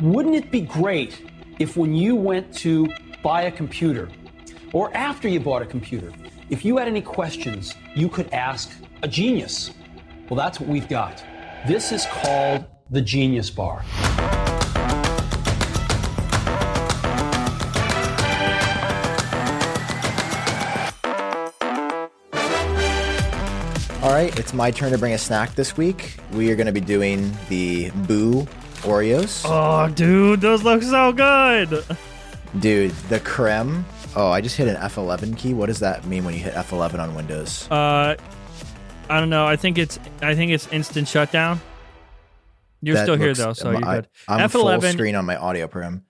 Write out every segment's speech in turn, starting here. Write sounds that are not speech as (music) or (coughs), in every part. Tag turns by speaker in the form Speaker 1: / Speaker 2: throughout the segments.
Speaker 1: wouldn't it be great if when you went to buy a computer, or after you bought a computer, if you had any questions, you could ask a genius? Well, that's what we've got. This is called the Genius Bar.
Speaker 2: All right, it's my turn to bring a snack this week. We are going to be doing the Boo Oreos.
Speaker 3: Oh, dude, those look so good.
Speaker 2: Dude, the creme. Oh, I just hit an F11 key. What does that mean when you hit F11 on Windows?
Speaker 3: Uh, I don't know. I think it's I think it's instant shutdown. You're
Speaker 2: That
Speaker 3: still here
Speaker 2: looks-
Speaker 3: though, so you're
Speaker 2: I-
Speaker 3: good.
Speaker 2: I'm full
Speaker 3: F11.
Speaker 2: screen on my audio program.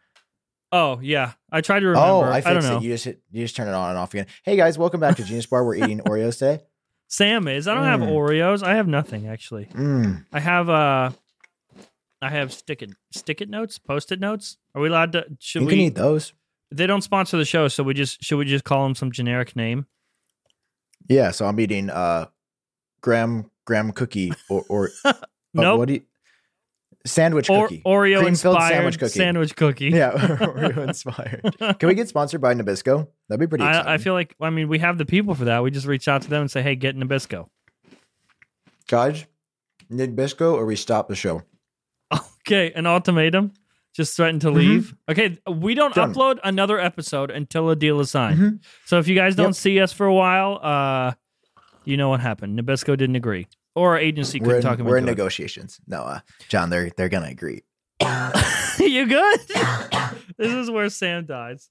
Speaker 3: Oh yeah, I tried to remember.
Speaker 2: Oh, I
Speaker 3: I, don't know.
Speaker 2: it. You just hit, you just turn it on and off again. Hey guys, welcome back to Genius Bar. We're eating (laughs) Oreos today.
Speaker 3: Sam is. I don't have
Speaker 2: Mm.
Speaker 3: Oreos. I have nothing actually.
Speaker 2: Mm.
Speaker 3: I have uh, I have stick it stick it notes, post it notes. Are we allowed to? Should
Speaker 2: You
Speaker 3: we?
Speaker 2: can eat those.
Speaker 3: They don't sponsor the show, so we just should we just call them some generic name?
Speaker 2: Yeah, so I'm eating uh graham graham cookie or or (laughs) uh,
Speaker 3: nope.
Speaker 2: what do you sandwich
Speaker 3: Or,
Speaker 2: cookie.
Speaker 3: Oreo inspired
Speaker 2: sandwich cookie.
Speaker 3: sandwich cookie.
Speaker 2: Yeah, (laughs) Oreo inspired. Can we get sponsored by Nabisco? That'd be pretty.
Speaker 3: I, I feel like I mean we have the people for that. We just reach out to them and say, "Hey, get Nabisco."
Speaker 2: guys, Nabisco or we stop the show.
Speaker 3: Okay, an ultimatum. Just threaten to leave. Okay, we don't
Speaker 2: Mm-hmm. Done.
Speaker 3: upload another episode until a deal is signed.
Speaker 2: Mhm.
Speaker 3: So if you guys don't
Speaker 2: Yep.
Speaker 3: see us for a while, uh, you know what happened. Nabisco didn't agree, or our agency
Speaker 2: We're
Speaker 3: couldn't
Speaker 2: in,
Speaker 3: talk him
Speaker 2: we're in
Speaker 3: it.
Speaker 2: negotiations. No, uh, Jon, they're they're gonna agree. (laughs)
Speaker 3: you good? this is where Sam dies.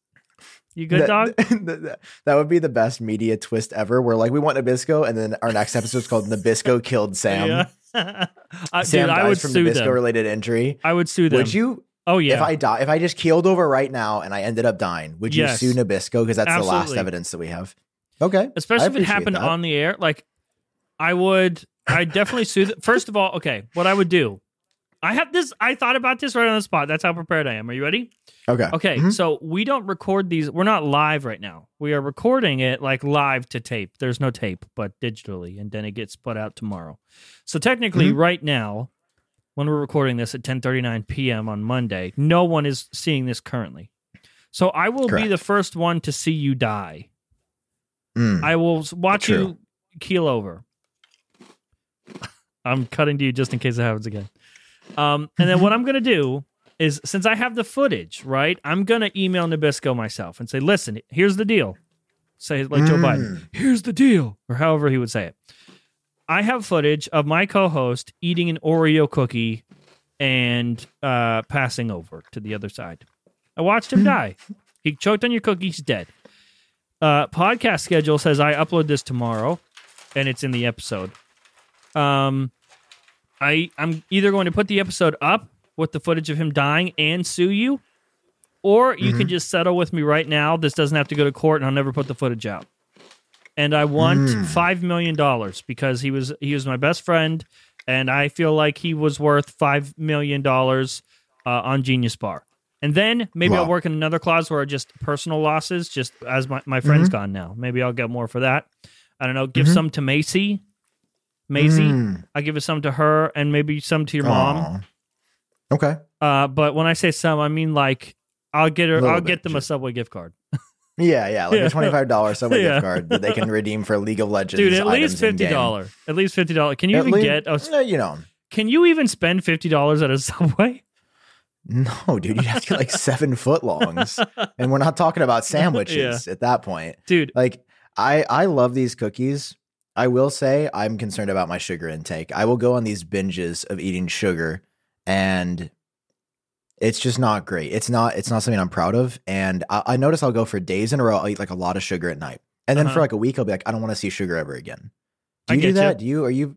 Speaker 3: You good,
Speaker 2: that,
Speaker 3: dog? (laughs)
Speaker 2: that- that would be the best media twist ever. Where like we want Nabisco, and then our next episode is called Nabisco killed Sam.
Speaker 3: Yeah. (laughs) Uh,
Speaker 2: Sam
Speaker 3: dude,
Speaker 2: dies
Speaker 3: I would
Speaker 2: from
Speaker 3: sue
Speaker 2: Nabisco
Speaker 3: them.
Speaker 2: related injury.
Speaker 3: I would sue them.
Speaker 2: Would you?
Speaker 3: Oh yeah.
Speaker 2: If I die, if I just keeled over right now and I ended up dying, would you
Speaker 3: Yes.
Speaker 2: sue Nabisco? Because that's the last evidence that we have. Okay,
Speaker 3: especially if it happened
Speaker 2: that.
Speaker 3: on the air. Like, I would, I definitely sue. The, first of all, okay, what I would do, I have this. I thought about this right on the spot. That's how prepared I am. Are you ready?
Speaker 2: Okay,
Speaker 3: Okay,
Speaker 2: Mhm.
Speaker 3: so we don't record these. We're not live right now. We are recording it like live to tape. There's no tape, but digitally, and then it gets put out tomorrow. So technically,
Speaker 2: Mhm.
Speaker 3: right now, when we're recording this at 10:39 p.m. on Monday, no one is seeing this currently. So I will be the first one to see you die.
Speaker 2: Mm.
Speaker 3: I will watch
Speaker 2: True.
Speaker 3: you keel over. (laughs) I'm cutting to you just in case it happens again. Um, and then what I'm going to do is, since I have the footage, right, I'm going to email Nabisco myself and say, listen, here's the deal. Say, it like Joe Biden,
Speaker 2: Mm.
Speaker 3: here's the deal, or however he would say it. I have footage of my co host eating an Oreo cookie and uh, passing over to the other side. I watched him (laughs) die. He choked on your cookie, he's dead. Uh, podcast schedule says I upload this tomorrow, and it's in the episode. Um, I I'm either going to put the episode up with the footage of him dying and sue you, or you can mm-hmm. just settle with me right now. This doesn't have to go to court, and I'll never put the footage out. And I want hmm. five million dollars because he was he was my best friend, and I feel like he was worth five million dollars uh, on Genius Bar. And then maybe I'll work in another clause where just personal losses, just as my, my friend's mm-hmm. gone now. Maybe I'll get more for that. I don't know. Give mm-hmm. some to Macy. Maisie.
Speaker 2: Mm.
Speaker 3: I'll give it some to her and maybe some to your mom.
Speaker 2: Aw. Okay.
Speaker 3: Uh, but when I say some, I mean like I'll get her. I'll
Speaker 2: bit,
Speaker 3: get them a Subway gift card,
Speaker 2: Yeah, yeah, like (laughs)
Speaker 3: Yeah.
Speaker 2: a twenty-five dollars Subway
Speaker 3: Yeah.
Speaker 2: gift card that they can redeem for League of Legends.
Speaker 3: dude. At least fifty dollar. At least fifty dollar. Can you
Speaker 2: At
Speaker 3: even
Speaker 2: least-
Speaker 3: get? A,
Speaker 2: eh, you know,
Speaker 3: can you even spend fifty dollars at a (laughs) Subway?
Speaker 2: no, dude, you have to get like seven foot longs, and we're not talking about (laughs) sandwiches at that point.
Speaker 3: Dude,
Speaker 2: Like, I I love these cookies. I will say I'm concerned about my sugar intake. I will go on these binges of eating sugar, and it's just not great. It's not it's not something I'm proud of. And I, I notice I'll go for days in a row. I'll eat like a lot of sugar at night, and then for
Speaker 3: Uh-huh.
Speaker 2: like a week, I'll be like, I don't want to see sugar ever again. Do you do that? Do you? Are you?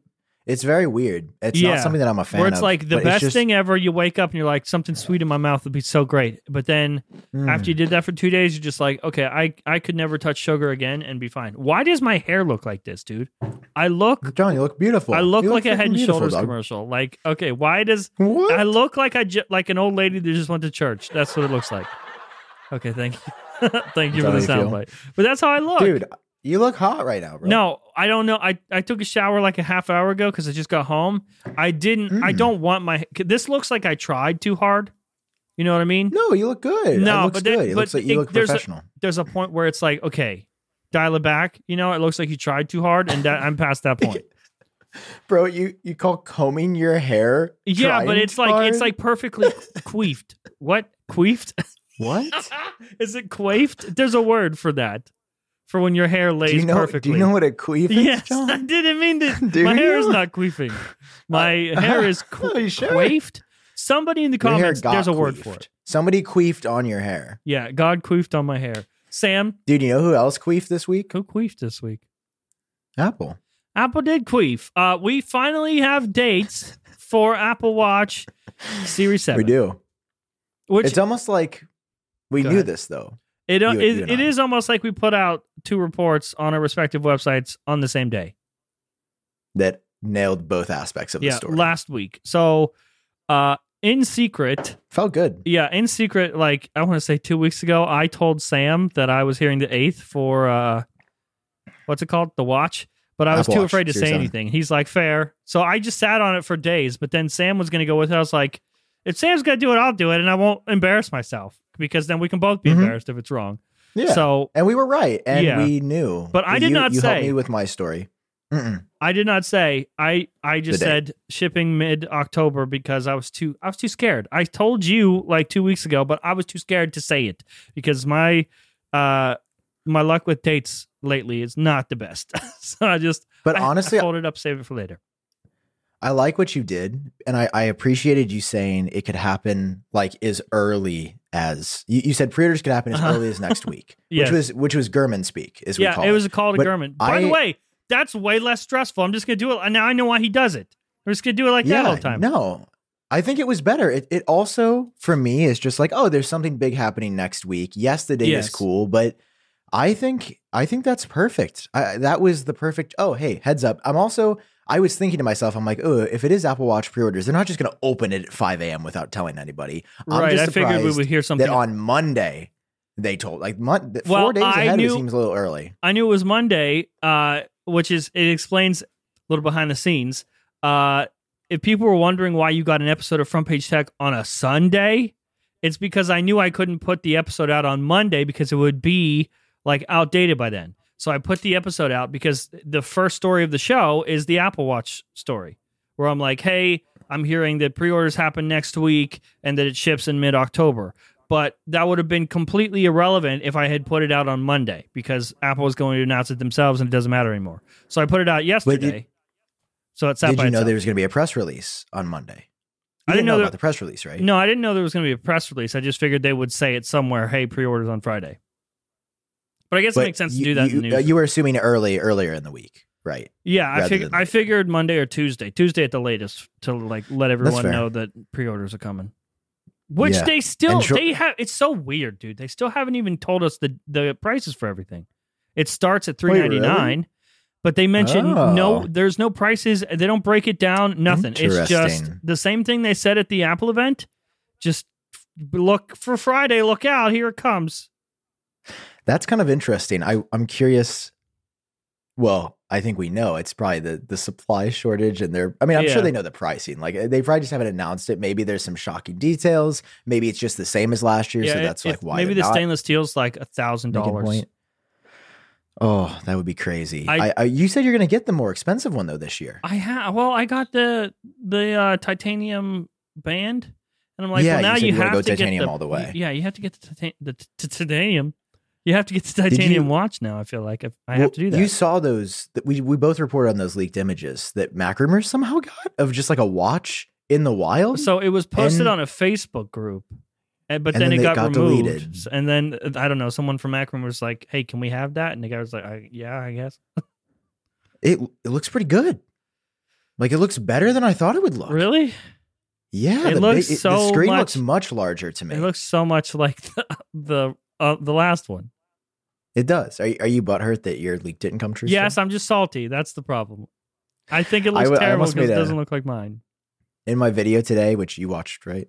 Speaker 2: It's very weird. It's
Speaker 3: Yeah.
Speaker 2: not something that I'm a fan of.
Speaker 3: where it's
Speaker 2: of.
Speaker 3: like the best
Speaker 2: just-
Speaker 3: thing ever. You wake up and you're like, something sweet in my mouth would be so great. But then
Speaker 2: Mm.
Speaker 3: after you did that for two days, you're just like, okay, I I could never touch sugar again and be fine. Why does my hair look like this, dude? I look
Speaker 2: Jon, you look beautiful.
Speaker 3: I look like a Head and Shoulders
Speaker 2: dog.
Speaker 3: commercial. Like, okay, why does
Speaker 2: What?
Speaker 3: I look like I ju- like an old lady that just went to church? That's what it looks like. Okay, thank you, (laughs) thank you for the soundbite. But that's how I look,
Speaker 2: Dude, you look hot right now, bro.
Speaker 3: No, I don't know. I, I took a shower like a half hour ago because I just got home. I didn't. I
Speaker 2: Mm.
Speaker 3: don't want my. This looks like I tried too hard. You know what I mean?
Speaker 2: No, you look good.
Speaker 3: No,
Speaker 2: it looks
Speaker 3: but there-
Speaker 2: good. It
Speaker 3: but
Speaker 2: looks like you
Speaker 3: it-
Speaker 2: look
Speaker 3: there's a-
Speaker 2: professional.
Speaker 3: There's a point where it's like, okay, dial it back. You know, it looks like you tried too hard, and that, I'm past that point. (laughs)
Speaker 2: Bro, you you call combing your hair?
Speaker 3: yeah, but it's
Speaker 2: too
Speaker 3: like it's like perfectly (laughs) queefed. What queefed?
Speaker 2: what? (laughs)
Speaker 3: Is it queefed? There's a word for that. For when your hair lays
Speaker 2: Do you know?
Speaker 3: perfectly.
Speaker 2: Do you know what a queef is,
Speaker 3: Yes,
Speaker 2: Jon?
Speaker 3: I didn't mean to. (laughs)
Speaker 2: Do
Speaker 3: my hair is not queefing. My (laughs) hair is qu-
Speaker 2: you sure?
Speaker 3: Somebody in the comments, there's a word
Speaker 2: queefed.
Speaker 3: for it.
Speaker 2: Somebody queefed on your hair.
Speaker 3: Yeah, God queefed on my hair. Sam,
Speaker 2: Dude, you know who else queefed this week?
Speaker 3: who queefed this week?
Speaker 2: Apple.
Speaker 3: Apple did queef. Uh, we finally have dates for Apple Watch (laughs) Series Seven.
Speaker 2: We do.
Speaker 3: Which
Speaker 2: it's almost like we knew
Speaker 3: ahead.
Speaker 2: this though.
Speaker 3: It,
Speaker 2: you-
Speaker 3: it,
Speaker 2: you and
Speaker 3: it
Speaker 2: I.
Speaker 3: is almost like we put out two reports on our respective websites on the same day.
Speaker 2: That nailed both aspects of the story.
Speaker 3: last week. So, uh, in secret,
Speaker 2: Felt good.
Speaker 3: yeah, in secret, like I want to say two weeks ago, I told Sam that I was hearing the eighth for uh, what's it called, the watch. But I was
Speaker 2: Apple
Speaker 3: too
Speaker 2: Watch
Speaker 3: afraid to say anything. He's like, fair. So I just sat on it for days. But then Sam was going to go with it. I was like, if Sam's to do it, I'll do it, and I won't embarrass myself because then we can both be
Speaker 2: Mhm.
Speaker 3: embarrassed if it's wrong.
Speaker 2: Yeah.
Speaker 3: So
Speaker 2: and we were right, and
Speaker 3: Yeah.
Speaker 2: we knew.
Speaker 3: But I did
Speaker 2: you,
Speaker 3: not
Speaker 2: you
Speaker 3: say-
Speaker 2: helped me with my story. Mm-mm.
Speaker 3: I did not say I. I just said shipping mid October because I was too. I was too scared. I told you like two weeks ago, but I was too scared to say it because my uh my luck with dates lately is not the best. (laughs) so I just.
Speaker 2: But honestly,
Speaker 3: I it up, save it for later.
Speaker 2: I like what you did, and I, I appreciated you saying it could happen like as early as you, you said pre-orders could happen as
Speaker 3: Uh-huh.
Speaker 2: early as next (laughs) week,
Speaker 3: Yes.
Speaker 2: which was which was Gurman speak, we
Speaker 3: yeah,
Speaker 2: call
Speaker 3: it it was a call to
Speaker 2: But
Speaker 3: Gurman. By the way, that's way less stressful. I'm just gonna do it now. I know why he does it. I'm just gonna do it like that all the time.
Speaker 2: No, I think it was better. It, it also for me is just like, oh, there's something big happening next week. Yes, the date
Speaker 3: Yes.
Speaker 2: is cool, but I think I think that's perfect. I, that was the perfect. Oh, hey, heads up. I'm also. I was thinking to myself, I'm like, oh, if it is Apple Watch pre-orders, they're not just going to open it at 5 a.m. without telling anybody. I'm
Speaker 3: right.
Speaker 2: just
Speaker 3: I figured we would hear something.
Speaker 2: that on Monday they told like mon-
Speaker 3: Well,
Speaker 2: four days
Speaker 3: I
Speaker 2: ahead.
Speaker 3: knew-
Speaker 2: it seems a little early.
Speaker 3: I knew it was Monday, uh, which is it explains a little behind the scenes. Uh, if people were wondering why you got an episode of Front Page Tech on a Sunday, it's because I knew I couldn't put the episode out on Monday because it would be like outdated by then. So I put the episode out because the first story of the show is the Apple Watch story, where I'm like, hey, I'm hearing that pre-orders happen next week and that it ships in mid-October. But that would have been completely irrelevant if I had put it out on Monday because Apple is going to announce it themselves and it doesn't matter anymore. So I put it out yesterday. so it's
Speaker 2: Did you know
Speaker 3: itself.
Speaker 2: there was going to be a press release on Monday?
Speaker 3: I
Speaker 2: You
Speaker 3: didn't know
Speaker 2: about the press release, right?
Speaker 3: No, I didn't know there was going to be a press release. I just figured they would say it somewhere. Hey, pre-orders on Friday. But I guess it makes sense
Speaker 2: you,
Speaker 3: to do that
Speaker 2: You,
Speaker 3: in the
Speaker 2: uh,
Speaker 3: news.
Speaker 2: you were assuming early, earlier in the week, right?
Speaker 3: yeah, I
Speaker 2: rather
Speaker 3: figured.
Speaker 2: than-
Speaker 3: I figured Monday or Tuesday. Tuesday at the latest to like let everyone know that pre-orders are coming. Which
Speaker 2: Yeah.
Speaker 3: they still
Speaker 2: shor-
Speaker 3: they have. It's so weird, dude. They still haven't even told us the the prices for everything. It starts at three ninety nine, but they mention
Speaker 2: Oh.
Speaker 3: no. There's no prices. They don't break it down. Nothing. It's just the same thing they said at the Apple event. Just look for Friday. Look out! Here it comes.
Speaker 2: That's kind of interesting. I, I'm curious. Well, I think we know it's probably the the supply shortage, and they're. I mean, I'm
Speaker 3: Yeah.
Speaker 2: sure they know the pricing. Like they probably just haven't announced it. Maybe there's some shocking details. Maybe it's just the same as last year, so
Speaker 3: it-
Speaker 2: that's like why
Speaker 3: maybe the
Speaker 2: not
Speaker 3: stainless steel's like a thousand dollars.
Speaker 2: Oh, that would be crazy.
Speaker 3: I-
Speaker 2: I, I, you said you're going to get the more expensive one though this year.
Speaker 3: I have. Well, I got the the uh, titanium band, and I'm like,
Speaker 2: Yeah,
Speaker 3: well, now you,
Speaker 2: you
Speaker 3: have to
Speaker 2: titanium
Speaker 3: get the,
Speaker 2: all the way.
Speaker 3: Yeah, you have to get the, titan- the t- titanium. You have to get the titanium
Speaker 2: you-
Speaker 3: watch now. I feel like I, I
Speaker 2: Well,
Speaker 3: have to do that.
Speaker 2: You saw those. That we we both reported on those leaked images that MacRumors somehow got of just like a watch in the wild.
Speaker 3: so it was posted
Speaker 2: and-
Speaker 3: on a Facebook group, and, but
Speaker 2: And
Speaker 3: then,
Speaker 2: then
Speaker 3: it
Speaker 2: it
Speaker 3: got,
Speaker 2: got
Speaker 3: removed.
Speaker 2: deleted.
Speaker 3: And then uh, I don't know. Someone from MacRumors was like, "Hey, can we have that?" And the guy was like, I, "Yeah, I guess." (laughs)
Speaker 2: it it looks pretty good. Like it looks better than I thought it would look.
Speaker 3: Really?
Speaker 2: Yeah,
Speaker 3: It
Speaker 2: the
Speaker 3: looks
Speaker 2: big-
Speaker 3: so
Speaker 2: the screen
Speaker 3: much-
Speaker 2: looks much larger to me.
Speaker 3: It looks so much (laughs) like the the, uh, the last one.
Speaker 2: It does. Are you, are you butthurt that your leak didn't come true?
Speaker 3: Yes,
Speaker 2: still?
Speaker 3: I'm just salty. That's the problem. I think it looks
Speaker 2: I
Speaker 3: terrible because it doesn't look like mine.
Speaker 2: In my video today, which you watched, right?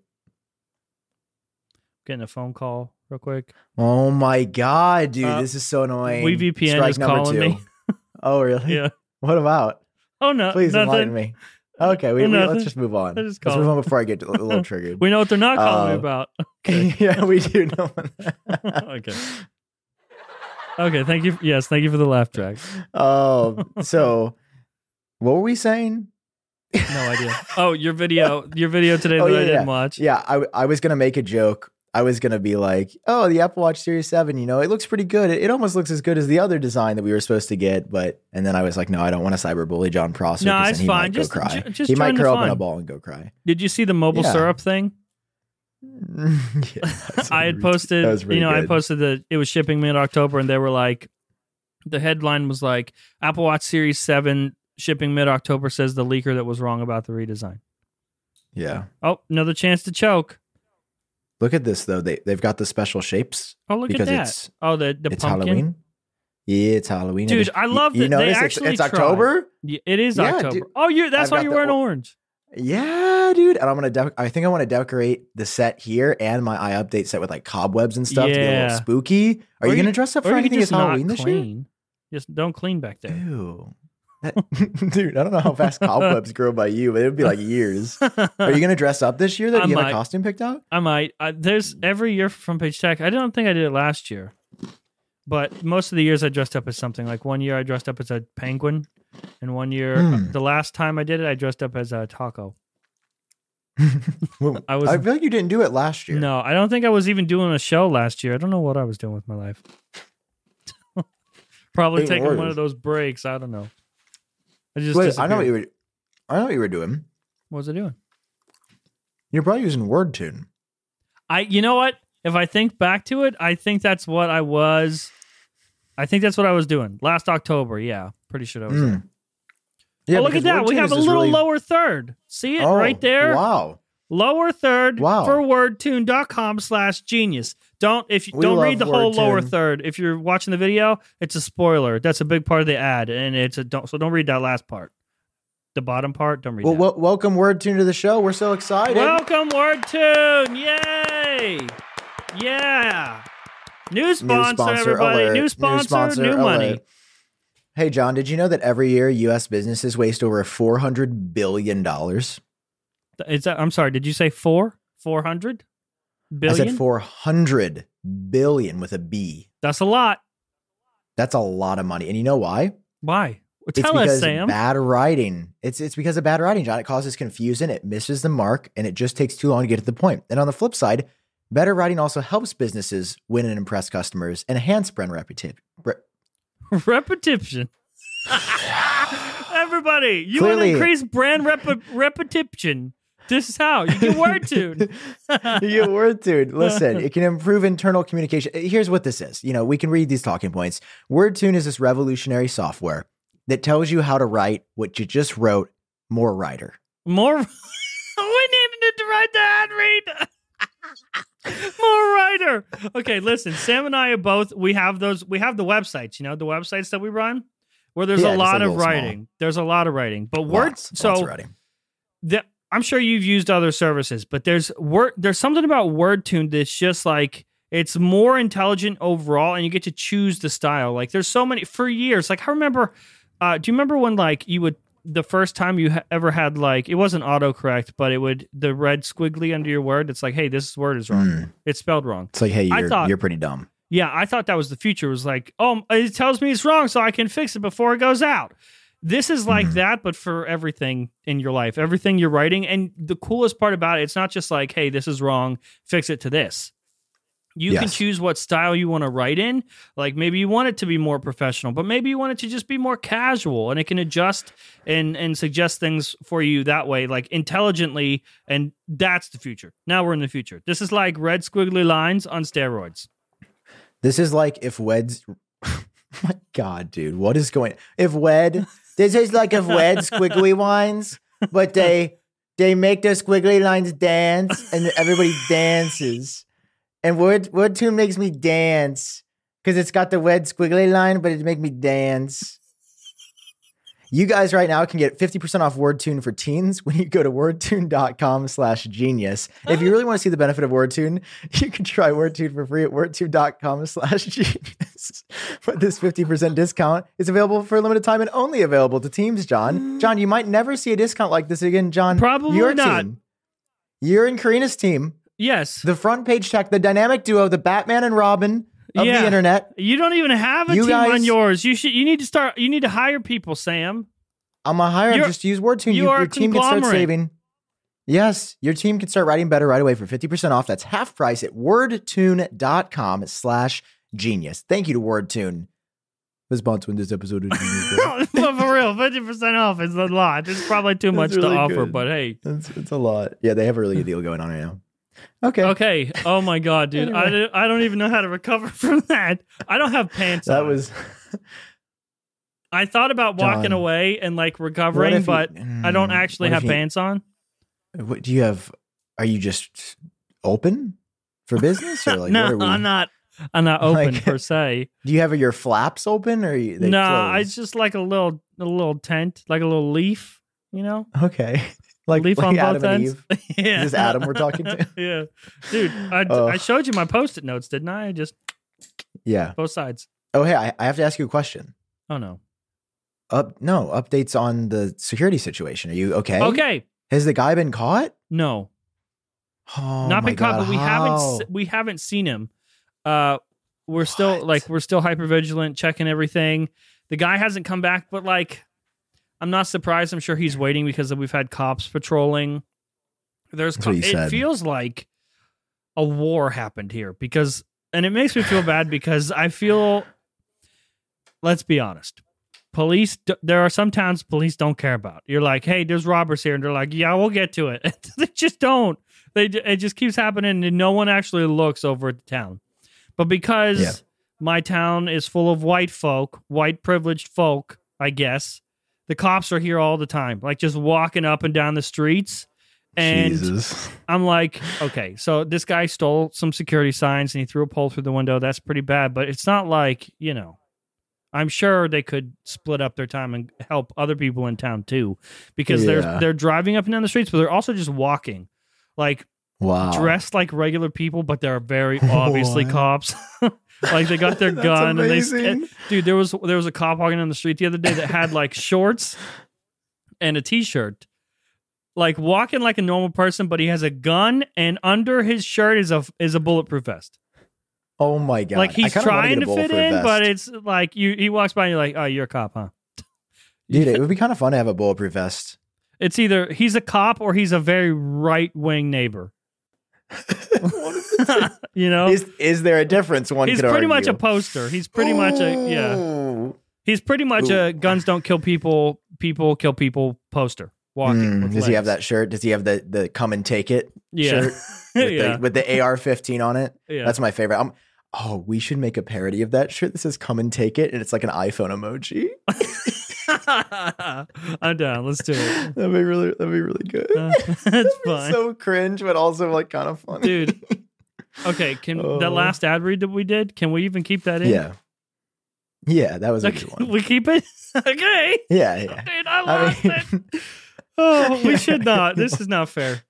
Speaker 3: Getting a phone call real quick.
Speaker 2: Oh my god, dude,
Speaker 3: Uh,
Speaker 2: this is so annoying.
Speaker 3: WeVPN
Speaker 2: Strike
Speaker 3: is calling
Speaker 2: two.
Speaker 3: me. (laughs)
Speaker 2: oh really?
Speaker 3: Yeah.
Speaker 2: What about?
Speaker 3: Oh no,
Speaker 2: Please enlighten
Speaker 3: nothing.
Speaker 2: me. Okay, we, we, let's just move on. (laughs)
Speaker 3: Just
Speaker 2: Let's move on before I get a little (laughs) triggered.
Speaker 3: We know what they're not calling me
Speaker 2: Uh,
Speaker 3: about.
Speaker 2: yeah, we do know.
Speaker 3: okay. Okay, thank you. Yes, thank you for the laugh track.
Speaker 2: Oh, um, so what were we saying?
Speaker 3: No idea. Oh, your video, your video today
Speaker 2: Oh,
Speaker 3: that
Speaker 2: yeah,
Speaker 3: I didn't
Speaker 2: yeah.
Speaker 3: watch.
Speaker 2: Yeah, I, I was gonna make a joke. I was gonna be like, "Oh, the Apple Watch Series Seven, you know, it looks pretty good. It, it almost looks as good as the other design that we were supposed to get." But and then I was like, "No, I don't want to cyberbully Jon Prosser.
Speaker 3: No, it's
Speaker 2: he
Speaker 3: fine.
Speaker 2: Might
Speaker 3: Just-
Speaker 2: go cry.
Speaker 3: ju- just
Speaker 2: he might curl up in a ball and go cry."
Speaker 3: Did you see the mobile
Speaker 2: Yeah.
Speaker 3: syrup thing? (laughs)
Speaker 2: Yeah, (laughs)
Speaker 3: I had posted, you know, I posted that it was shipping mid October, and they were like, the headline was like, Apple Watch Series 7 shipping mid October says the leaker that was wrong about the redesign.
Speaker 2: Yeah.
Speaker 3: Oh, another chance to choke.
Speaker 2: Look at this though. They they've got the special shapes
Speaker 3: Oh, look
Speaker 2: because
Speaker 3: at that.
Speaker 2: it's
Speaker 3: oh, the, the
Speaker 2: it's
Speaker 3: pumpkin.
Speaker 2: Halloween. Yeah, it's Halloween.
Speaker 3: Dude, I
Speaker 2: you-
Speaker 3: love
Speaker 2: you
Speaker 3: that they
Speaker 2: notice it's- it's. October.
Speaker 3: Yeah, it is
Speaker 2: Yeah,
Speaker 3: October.
Speaker 2: dude.
Speaker 3: Oh, you that's
Speaker 2: I've
Speaker 3: why you're wearing
Speaker 2: or-
Speaker 3: orange.
Speaker 2: Yeah, dude. And I'm gonna dec- I think I want to decorate the set here and my iUpdate set with like cobwebs and stuff to get a
Speaker 3: Yeah.
Speaker 2: little spooky. Are you
Speaker 3: you-
Speaker 2: gonna dress up for anything as Halloween this year?
Speaker 3: Just don't clean back there.
Speaker 2: Ew. That- (laughs) (laughs) dude, I don't know how fast cobwebs grow by you, but it would be like years. (laughs) Are you gonna dress up this year? That
Speaker 3: I
Speaker 2: you have a costume picked out?
Speaker 3: I might. I, there's every year Front Page Tech. I don't think I did it last year, but most of the years I dressed up as something. Like one year I dressed up as a penguin, and one year,
Speaker 2: Hmm.
Speaker 3: the last time I did it, I dressed up as a taco. (laughs)
Speaker 2: Well,
Speaker 3: I was-
Speaker 2: I feel like you didn't do it last year.
Speaker 3: No, I don't think I was even doing a show last year. I don't know what I was doing with my life. (laughs) Probably taking one of those breaks. I don't know. I just
Speaker 2: Wait, I know what you were. I know what you were doing.
Speaker 3: what was I doing?
Speaker 2: You're probably using WordTune.
Speaker 3: I you know what? If I think back to it, I think that's what I was. I think that's what I was doing last October. Yeah, pretty sure that was. it.
Speaker 2: Mm. Yeah,
Speaker 3: oh, look at that. We have a little
Speaker 2: really-
Speaker 3: lower third. See it
Speaker 2: Oh,
Speaker 3: right there?
Speaker 2: Wow.
Speaker 3: Lower third
Speaker 2: Wow.
Speaker 3: for wordtune.com slash genius. Don't if you
Speaker 2: We
Speaker 3: don't read the whole lower third. If you're watching the video, it's a spoiler. That's a big part of the ad, and it's a don't so don't read that last part. The bottom part, don't read
Speaker 2: Well, welcome WordTune to the show. We're so excited.
Speaker 3: Welcome, WordTune! Yay! Yeah. New sponsor,
Speaker 2: sponsor
Speaker 3: everybody.
Speaker 2: alert.
Speaker 3: New
Speaker 2: New
Speaker 3: sponsor, new, money.
Speaker 2: alert. Hey, Jon, did you know that every year U.S. businesses waste over $400 billion?
Speaker 3: Is that, I'm sorry, did you say four? 400
Speaker 2: I said 400 billion with a B.
Speaker 3: That's a lot.
Speaker 2: That's a lot of money. And you know why?
Speaker 3: Why? Well,
Speaker 2: It's
Speaker 3: Tell
Speaker 2: because
Speaker 3: us, Sam.
Speaker 2: bad writing. It's it's because of bad writing, Jon. It causes confusion, it misses the mark, and it just takes too long to get to the point. And on the flip side, better writing also helps businesses win and impress customers and enhance brand reputation. (laughs)
Speaker 3: repetition. (laughs) Everybody, you want to increase brand rep- repetition. This is how you get word tune. (laughs)
Speaker 2: you get word dude. Listen, it can improve internal communication. Here's what this is. You know, we can read these talking points. WordTune is this revolutionary software that tells you how to write what you just wrote more writer.
Speaker 3: More. we needed to write the ad read. More writer. Okay, listen. Sam and I are both. We have those. We have the websites. You know, the websites that we run, where there's
Speaker 2: Yeah,
Speaker 3: a lot
Speaker 2: a
Speaker 3: of
Speaker 2: little small.
Speaker 3: writing. There's a lot of writing, but word. So
Speaker 2: writing.
Speaker 3: the, I'm sure you've used other services, but there's word there's something about WordTune that's just like it's more intelligent overall, and you get to choose the style. Like there's so many for years. Like I remember, uh, do you remember when like you would the first time you ha- ever had like it wasn't autocorrect, but it would the red squiggly under your word. It's like, hey, this word is wrong.
Speaker 2: Mm.
Speaker 3: It's spelled wrong.
Speaker 2: It's like, hey,
Speaker 3: I
Speaker 2: you're
Speaker 3: thought-
Speaker 2: you're pretty dumb.
Speaker 3: Yeah, I thought that was the future. It was like, oh, it tells me it's wrong, so I can fix it before it goes out. This is like
Speaker 2: Mhm.
Speaker 3: that, but for everything in your life, everything you're writing. And the coolest part about it, it's not just like, hey, this is wrong, fix it to this. You can choose what style you want to write in. Like maybe you want it to be more professional, but maybe you want it to just be more casual, and it can adjust and and suggest things for you that way, like intelligently. And that's the future. Now we're in the future. This is like red squiggly lines on steroids.
Speaker 2: This is like if Wed's. (laughs) My God, dude, what is going? If Wed, this is like if Wed squiggly (laughs) lines, but they they make the squiggly lines dance, and everybody dances, and word word tune makes me dance because it's got the red squiggly line, but it make me dance. You guys right now can get 50% off WordTune for teens when you go to wordtune.com slash genius. If you really want to see the benefit of WordTune, (laughs) you can try WordTune for free at wordtune.com slash genius. But this 50% discount is available for a limited time and only available to teams, Jon. Jon, you might never see a discount like this again, Jon.
Speaker 3: Probably
Speaker 2: your
Speaker 3: not.
Speaker 2: Team, you're in Karina's team.
Speaker 3: Yes.
Speaker 2: The front page tech, the dynamic duo, the Batman and Robin of
Speaker 3: Yeah.
Speaker 2: the internet.
Speaker 3: You don't even have a
Speaker 2: You
Speaker 3: team on yours. You should. You need to start. You need to hire people, Sam.
Speaker 2: I'm a hire.
Speaker 3: You're-
Speaker 2: Just use WordTune.
Speaker 3: you
Speaker 2: You, your team can start saving. Yes, your team can start writing better right away for 50% off. That's half price at wordtune.com slash genius. Thank you to WordTune. For sponsoring this episode of Genius. (laughs)
Speaker 3: For real, fifty percent off is a lot. It's probably too much
Speaker 2: really
Speaker 3: to offer,
Speaker 2: good.
Speaker 3: but hey.
Speaker 2: it's, it's a lot. Yeah, they have a really good deal going on right now. Okay.
Speaker 3: Okay. Oh my god, dude. I,
Speaker 2: Anyway.
Speaker 3: don't- I don't even know how to recover (laughs) from that. I don't have pants.
Speaker 2: That
Speaker 3: on.
Speaker 2: was.
Speaker 3: I thought about walking
Speaker 2: Jon,
Speaker 3: away and like recovering,
Speaker 2: if you-
Speaker 3: but I don't
Speaker 2: Mm,
Speaker 3: actually have
Speaker 2: you-
Speaker 3: pants on.
Speaker 2: What do you have? Are you just open for (laughs) business or like
Speaker 3: no,
Speaker 2: what are we?
Speaker 3: I'm not. I'm not open
Speaker 2: Like-
Speaker 3: per se. (laughs)
Speaker 2: Do you have your flaps open or are you, they
Speaker 3: No,
Speaker 2: closed?
Speaker 3: it's just like a little, a little tent, like a little leaf. You know,
Speaker 2: okay. Like,
Speaker 3: leaf
Speaker 2: like
Speaker 3: on
Speaker 2: Adam
Speaker 3: both
Speaker 2: and
Speaker 3: ends.
Speaker 2: Eve.
Speaker 3: yeah, (laughs)
Speaker 2: Is this Adam we're talking to? (laughs)
Speaker 3: yeah, dude. I. I showed you my post-it notes, didn't I? I Just
Speaker 2: Yeah.
Speaker 3: both sides.
Speaker 2: Oh, hey, I, I have to ask you a question.
Speaker 3: Oh no.
Speaker 2: Up, no updates on the security situation. Are you okay?
Speaker 3: Okay.
Speaker 2: Has the guy been caught?
Speaker 3: No,
Speaker 2: Oh,
Speaker 3: not been caught,
Speaker 2: God,
Speaker 3: but we
Speaker 2: how?
Speaker 3: haven't we haven't seen him. Uh, we're still like we're still hyper vigilant, checking everything. The guy hasn't come back, but like, I'm not surprised. I'm sure he's waiting because we've had cops patrolling. There's
Speaker 2: he
Speaker 3: it
Speaker 2: said.
Speaker 3: feels like a war happened here because, and it makes me feel bad because I feel. Let's be honest. Police, there are some towns police don't care about. You're like, hey, there's robbers here, and they're like, yeah, we'll get to it. (laughs) they just don't. They it just keeps happening, and no one actually looks over at the town. But because
Speaker 2: Yeah.
Speaker 3: my town is full of white folk, white privileged folk, I guess, the cops are here all the time, like just walking up and down the streets. And
Speaker 2: Jesus.
Speaker 3: I'm like, okay, so this guy stole some security signs and he threw a pole through the window. That's pretty bad, but it's not like, you know, I'm sure they could split up their time and help other people in town too, because
Speaker 2: Yeah.
Speaker 3: they're they're driving up and down the streets, but they're also just walking, like
Speaker 2: Wow.
Speaker 3: dressed like regular people, but they're very (laughs) obviously cops. (laughs) like they got their (laughs)
Speaker 2: That's
Speaker 3: gun and they,
Speaker 2: amazing.
Speaker 3: Eh, dude, there was there was a cop walking down the street the other day that had like shorts and a t-shirt. Like walking like a normal person, but he has a gun and under his shirt is a is a bulletproof vest.
Speaker 2: Oh my god.
Speaker 3: like he's
Speaker 2: kinda wanna
Speaker 3: trying to
Speaker 2: a
Speaker 3: fit
Speaker 2: bulletproof
Speaker 3: in,
Speaker 2: vest.
Speaker 3: but it's like you he walks by and you're like, "Oh, you're a cop, huh?" (laughs)
Speaker 2: dude, it would be kind of fun to have a bulletproof vest.
Speaker 3: It's either he's a cop or he's a very right-wing neighbor. (laughs) (laughs) you know?
Speaker 2: is is there a difference? One
Speaker 3: He's pretty much a poster. He's pretty much a yeah. He's pretty much a guns don't kill people, people kill people poster. Walking.
Speaker 2: Mm, does he have that shirt? Does he have the the come and take it
Speaker 3: Yeah.
Speaker 2: shirt with,
Speaker 3: yeah.
Speaker 2: the, with the AR-15 on it?
Speaker 3: yeah.
Speaker 2: That's my favorite. I'm, oh, we should make a parody of that shirt that says "Come and take it," and it's like an iPhone emoji. (laughs)
Speaker 3: I'm down. Let's do it.
Speaker 2: That'd be really, that'd be really good.
Speaker 3: Uh, (laughs) That's fine.
Speaker 2: so cringe, but also like kind of funny,
Speaker 3: Dude. Okay, can
Speaker 2: Oh.
Speaker 3: that last ad read that we did, can we even keep that in?
Speaker 2: Yeah, yeah, that was a
Speaker 3: Okay,
Speaker 2: good (laughs) one.
Speaker 3: we keep it? (laughs) okay.
Speaker 2: Yeah, yeah.
Speaker 3: Dude, I
Speaker 2: I
Speaker 3: lost it. (laughs) Oh, we should not. This is not fair.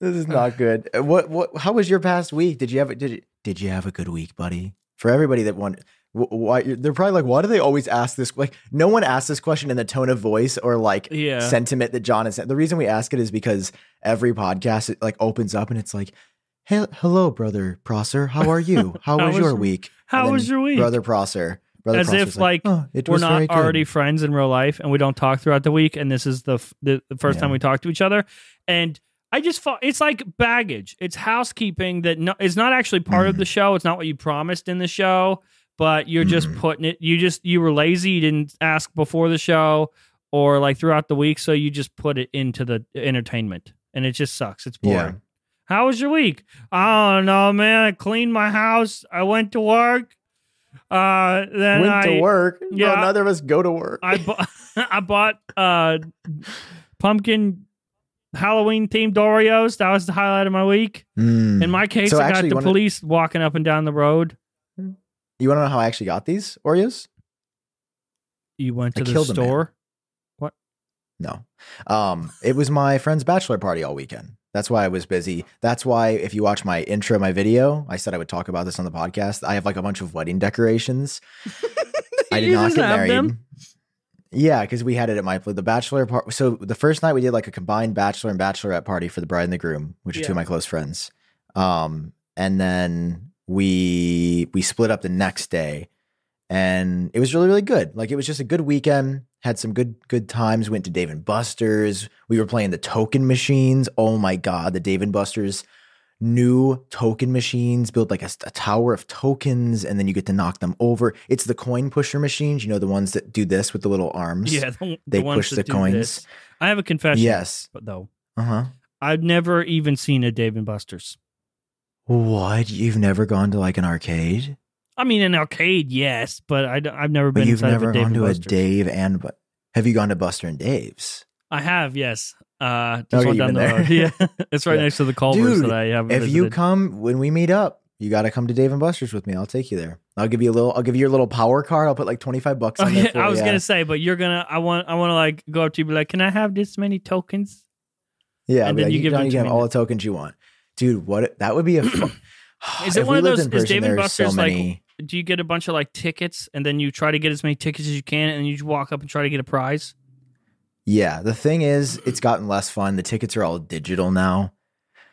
Speaker 2: this is not good. Uh, What, what? How was your past week? Did you have? Did you, did you have a good week, buddy? For everybody that want, why they're probably like, why do they always ask this? Like, no one asks this question in the tone of voice or like
Speaker 3: Yeah.
Speaker 2: sentiment that Jon is. The reason we ask it is because every podcast it like opens up and it's like, "Hey, hello, brother Prosser. How are you? How, (laughs)
Speaker 3: How
Speaker 2: was,
Speaker 3: was-
Speaker 2: your week?
Speaker 3: How was your week?
Speaker 2: brother Prosser?" Brother
Speaker 3: As
Speaker 2: Prosser's
Speaker 3: if, like,
Speaker 2: "Oh, it
Speaker 3: We're not
Speaker 2: good."
Speaker 3: already friends in real life and we don't talk throughout the week. And this is the, f- the, the first
Speaker 2: Yeah.
Speaker 3: time we talk to each other. And I just thought it's like baggage. It's housekeeping that no, is not actually part of
Speaker 2: Mhm.
Speaker 3: the (clears throat) show. It's not what you promised in the show, but you're just
Speaker 2: Mhm.
Speaker 3: putting it. You just you were lazy. You didn't ask before the show or like throughout the week, so you just put it into the entertainment, and it just sucks. It's boring.
Speaker 2: Yeah.
Speaker 3: How was your week? I don't know, man. I cleaned my house. I went to work. Uh, then
Speaker 2: Went
Speaker 3: I
Speaker 2: to work.
Speaker 3: yeah.
Speaker 2: Bro, neither of us go to work.
Speaker 3: I bought (laughs) I bought uh pumpkin Halloween themed Oreos. That was the highlight of my week.
Speaker 2: Mm.
Speaker 3: In my case,
Speaker 2: So
Speaker 3: I got the
Speaker 2: of-
Speaker 3: police walking up and down the road.
Speaker 2: You want to know how I actually got these Oreos?
Speaker 3: You went
Speaker 2: I
Speaker 3: to the store. What?
Speaker 2: No. Um, it was my friend's bachelor party all weekend. That's why I was busy. That's why if you watch my intro, my video, I said I would talk about this on the podcast. I have like a bunch of wedding decorations. (laughs) I did not get married.
Speaker 3: them?
Speaker 2: Yeah, because we had it at my the bachelor part. So the first night we did like a combined bachelor and bachelorette party for the bride and the groom, which are two of my close friends. Um, and then we we split up the next day, and it was really really good. Like it was just a good weekend. Had some good good times. Went to Dave and Buster's. We were playing the token machines. Oh my god, the Dave and Buster's new token machines build like a, a tower of tokens and then you get to knock them over it's the coin pusher machines you know the ones that do this with the little arms
Speaker 3: Yeah, the,
Speaker 2: they
Speaker 3: the
Speaker 2: push the coins
Speaker 3: this. I have a confession.
Speaker 2: yes
Speaker 3: but though
Speaker 2: uh-huh
Speaker 3: I've never even seen a Dave and Buster's.
Speaker 2: what you've never gone to like an arcade
Speaker 3: I mean, an arcade, yes, but I, have never been.
Speaker 2: but
Speaker 3: you've
Speaker 2: never
Speaker 3: of a Dave
Speaker 2: gone to a dave and but have you gone to buster and dave's
Speaker 3: I have, yes. Uh, just
Speaker 2: Okay,
Speaker 3: one down the
Speaker 2: there.
Speaker 3: road. (laughs) Yeah, it's right
Speaker 2: Yeah.
Speaker 3: next to the Culvers
Speaker 2: Dude,
Speaker 3: that I have.
Speaker 2: if you come when we meet up you got to come to dave and buster's with me i'll take you there i'll give you a little i'll give you your little power card i'll put like 25 bucks
Speaker 3: Oh,
Speaker 2: on there for
Speaker 3: I was
Speaker 2: ya.
Speaker 3: gonna say, but you're gonna. I want. I want to like go up to you, and be like, "Can I have this many tokens?"
Speaker 2: Yeah,
Speaker 3: And then
Speaker 2: like,
Speaker 3: you give them
Speaker 2: you
Speaker 3: to
Speaker 2: can
Speaker 3: me
Speaker 2: have all the tokens you want, dude. What that would be a. Fun, (clears throat)
Speaker 3: Is it (sighs) one of those- is Dave and Buster's,
Speaker 2: so
Speaker 3: like. Do you get a bunch of like tickets, and then you try to get as many tickets as you can, and you just walk up and try to get a prize?
Speaker 2: yeah, the thing is, it's gotten less fun. The tickets are all digital now,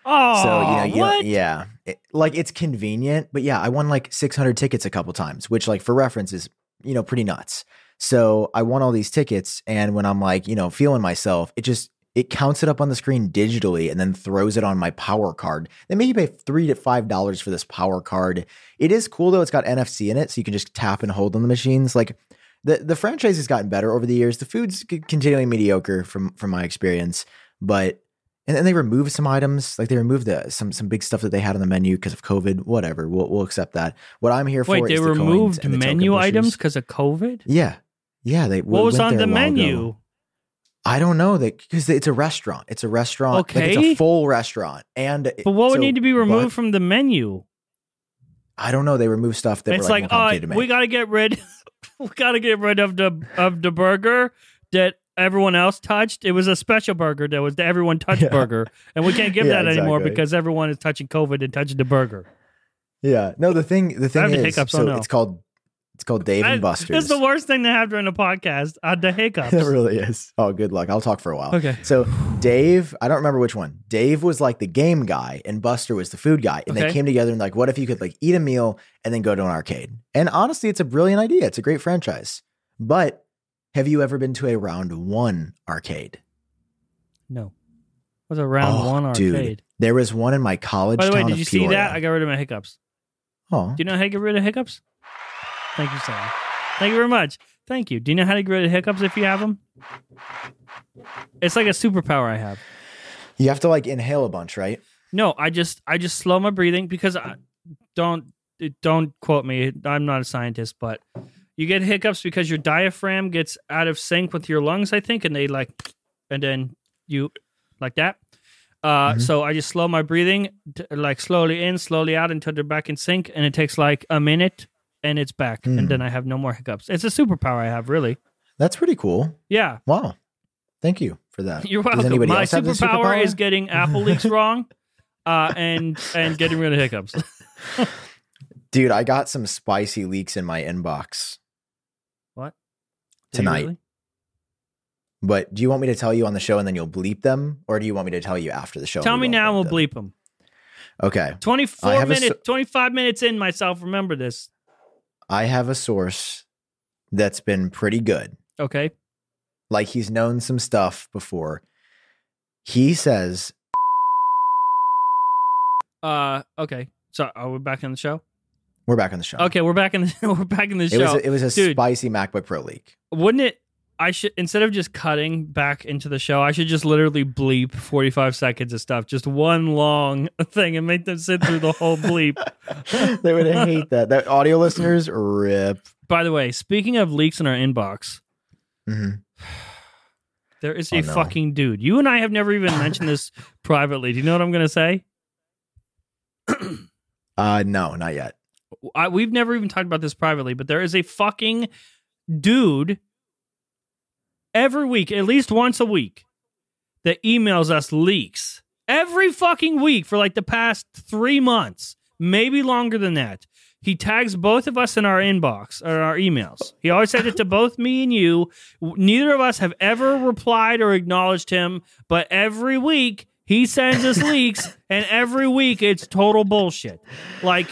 Speaker 3: Oh,
Speaker 2: so you know, you
Speaker 3: what?
Speaker 2: don't- yeah, It- like it's convenient. But yeah, I won like 600 tickets a couple times, which like for reference is you know pretty nuts. So I won all these tickets, and when I'm like you know feeling myself, it just it counts it up on the screen digitally and then throws it on my power card. They make you pay three to five dollars for this power card. It is cool though; it's got NFC in it, so you can just tap and hold on the machines. Like the the franchise has gotten better over the years. The food's continually mediocre from from my experience, but and then they removed some items, like they removed the some some big stuff that they had on the menu because of COVID. Whatever, we'll we'll accept that. What I'm here
Speaker 3: Wait,
Speaker 2: for
Speaker 3: they
Speaker 2: is the
Speaker 3: removed
Speaker 2: and the
Speaker 3: menu items because of COVID.
Speaker 2: Yeah, yeah. They
Speaker 3: What was on the
Speaker 2: menu? ago. I don't know that because it's a restaurant. It's a restaurant. Like it's a full restaurant. And
Speaker 3: But what would need to be
Speaker 2: but
Speaker 3: removed from the menu?
Speaker 2: I don't know. They remove stuff that
Speaker 3: it's
Speaker 2: were like,
Speaker 3: like, oh,
Speaker 2: complicated to make.
Speaker 3: we got to get rid. (laughs) we got to get rid of the of the burger that everyone else touched. It was a special burger that was the everyone touched
Speaker 2: Yeah.
Speaker 3: burger, and we can't give (laughs)
Speaker 2: Yeah,
Speaker 3: that anymore because everyone is touching COVID and touching the burger.
Speaker 2: yeah. No, the thing. The thing is, so
Speaker 3: no.
Speaker 2: it's called it's called Dave and Buster's.
Speaker 3: It's the worst thing to have during a podcast. Uh, the (laughs) hiccups.
Speaker 2: it really is. Oh, good luck. I'll talk for a while.
Speaker 3: Okay.
Speaker 2: So Dave, I don't remember which one. Dave was like the game guy, and Buster was the food guy, and
Speaker 3: Okay.
Speaker 2: they came together and like, what if you could like eat a meal and then go to an arcade? And honestly, it's a brilliant idea. It's a great franchise. But have you ever been to a round one arcade?
Speaker 3: No, it was a round
Speaker 2: Oh,
Speaker 3: one arcade.
Speaker 2: dude. There was one in my college.
Speaker 3: By the way, did
Speaker 2: of
Speaker 3: you see that? I got rid of my hiccups.
Speaker 2: oh,
Speaker 3: Do you know how to get rid of hiccups? Thank you, Sam. Thank you very much. Thank you. Do you know how to get rid of hiccups if you have them? It's like a superpower I have.
Speaker 2: you have to like inhale a bunch, right?
Speaker 3: No, I just I just slow my breathing because I don't don't quote me. I'm not a scientist, but you get hiccups because your diaphragm gets out of sync with your lungs, I think, and they like and then you like that. Uh,
Speaker 2: Mhm.
Speaker 3: so I just slow my breathing, t- like slowly in, slowly out until they're back in sync, and it takes like a minute, and it's back,
Speaker 2: Hmm.
Speaker 3: and then I have no more hiccups. It's a superpower I have, really.
Speaker 2: That's pretty cool.
Speaker 3: Yeah,
Speaker 2: Wow. Thank you for that. (laughs)
Speaker 3: you're welcome.
Speaker 2: anybody
Speaker 3: My
Speaker 2: this
Speaker 3: superpower is getting Apple leaks (laughs) wrong, uh, and and getting rid of hiccups. (laughs)
Speaker 2: Dude, I got some spicy leaks in my inbox.
Speaker 3: What? Did
Speaker 2: Tonight.
Speaker 3: really?
Speaker 2: But do you want me to tell you on the show and then you'll bleep them, or do you want me to tell you after the show?
Speaker 3: Tell me now, and we'll
Speaker 2: them?
Speaker 3: bleep them.
Speaker 2: Okay,
Speaker 3: 24
Speaker 2: I have a
Speaker 3: minutes,
Speaker 2: s-
Speaker 3: 25 minutes in myself. Remember this.
Speaker 2: I have a source that's been pretty good.
Speaker 3: Okay.
Speaker 2: Like he's known some stuff before. He says,
Speaker 3: Uh. Okay. So are we back in the show?
Speaker 2: "We're back on the show."
Speaker 3: Okay, we're back in. The, (laughs) we're back in the
Speaker 2: it
Speaker 3: show.
Speaker 2: was a, it was a
Speaker 3: Dude.
Speaker 2: spicy MacBook Pro leak.
Speaker 3: Wouldn't it? I should instead of just cutting back into the show, I should just literally bleep 45 seconds of stuff, just one long (laughs) thing, and make them sit through the whole bleep. (laughs)
Speaker 2: they would hate that. That audio listeners rip.
Speaker 3: By the way, speaking of leaks in our inbox,
Speaker 2: Mhm. (sighs)
Speaker 3: there is
Speaker 2: Oh,
Speaker 3: a
Speaker 2: no.
Speaker 3: fucking dude. You and I have never even mentioned this (coughs) privately. Do you know what I'm going to say? (clears throat)
Speaker 2: Uh, no, not yet.
Speaker 3: I, we've never even talked about this privately, but there is a fucking dude every week, at least once a week, that emails us leaks every fucking week for like the past three months, maybe longer than that. He tags both of us in our inbox or our emails. He always sends it to both me and you. Neither of us have ever replied or acknowledged him, but every week he sends us leaks, (laughs) and every week it's total bullshit. Like,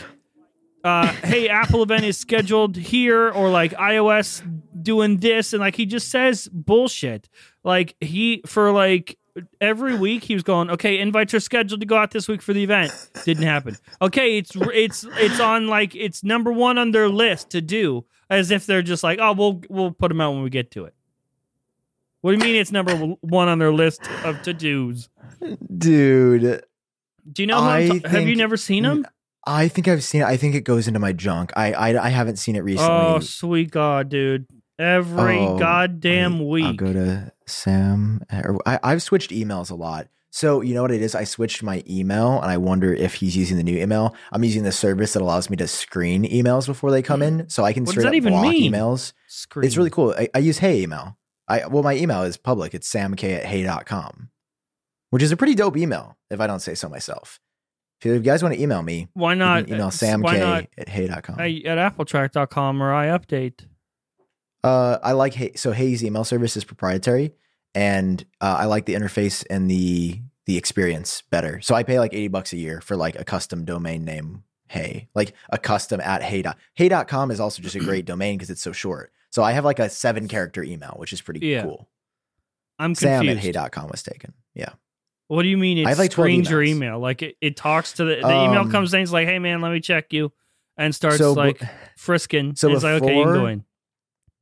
Speaker 3: uh, hey, Apple event is scheduled here, or like iOS doing this, and like he just says bullshit. Like he for like every week he was going, okay, invites are scheduled to go out this week for the event. Didn't happen. Okay, it's it's it's on like it's number one on their list to do, as if they're just like, oh, we'll we'll put them out when we get to it. What do you mean it's number one on their list of to dos?
Speaker 2: Dude,
Speaker 3: Do you know?
Speaker 2: I
Speaker 3: ta- have you never seen him?
Speaker 2: I think I've seen it. I think it goes into my junk. I I, I haven't seen it recently.
Speaker 3: Oh, sweet God, dude! Every
Speaker 2: Oh,
Speaker 3: goddamn
Speaker 2: Wait,
Speaker 3: week.
Speaker 2: I'll go to Sam. or- I, I've switched emails a lot. So you know what it is? I switched my email, and I wonder if he's using the new email. I'm using the service that allows me to screen emails before they come in, so I can
Speaker 3: What
Speaker 2: straight up
Speaker 3: even
Speaker 2: block
Speaker 3: mean?
Speaker 2: emails.
Speaker 3: Scream.
Speaker 2: It's really cool. I, I use Hey email. I well, my email is public. It's samk at hey.com, which is a pretty dope email, if I don't say so myself. If you guys want to email me,
Speaker 3: Why not
Speaker 2: email
Speaker 3: uh,
Speaker 2: samk at hey.com.
Speaker 3: At appletrack.com or iUpdate?
Speaker 2: Uh, I like Hey. So Hey's email service is proprietary, and uh, I like the interface and the the experience better. So I pay like eighty bucks a year for like a custom domain name. Hey, like a custom at hey. dot- Hey.com is also just a great domain because it's so short. So I have like a seven character email, which is pretty
Speaker 3: Yeah.
Speaker 2: cool.
Speaker 3: I'm
Speaker 2: Sam
Speaker 3: confused.
Speaker 2: at hey.com was taken. Yeah.
Speaker 3: What do you mean it
Speaker 2: I have, like,
Speaker 3: screens your email? Like it, it talks to the, the email
Speaker 2: Um,
Speaker 3: comes in, it's like, hey man, let me check you, and starts
Speaker 2: So,
Speaker 3: like frisking.
Speaker 2: so
Speaker 3: it's like, okay, you can go
Speaker 2: before-
Speaker 3: in.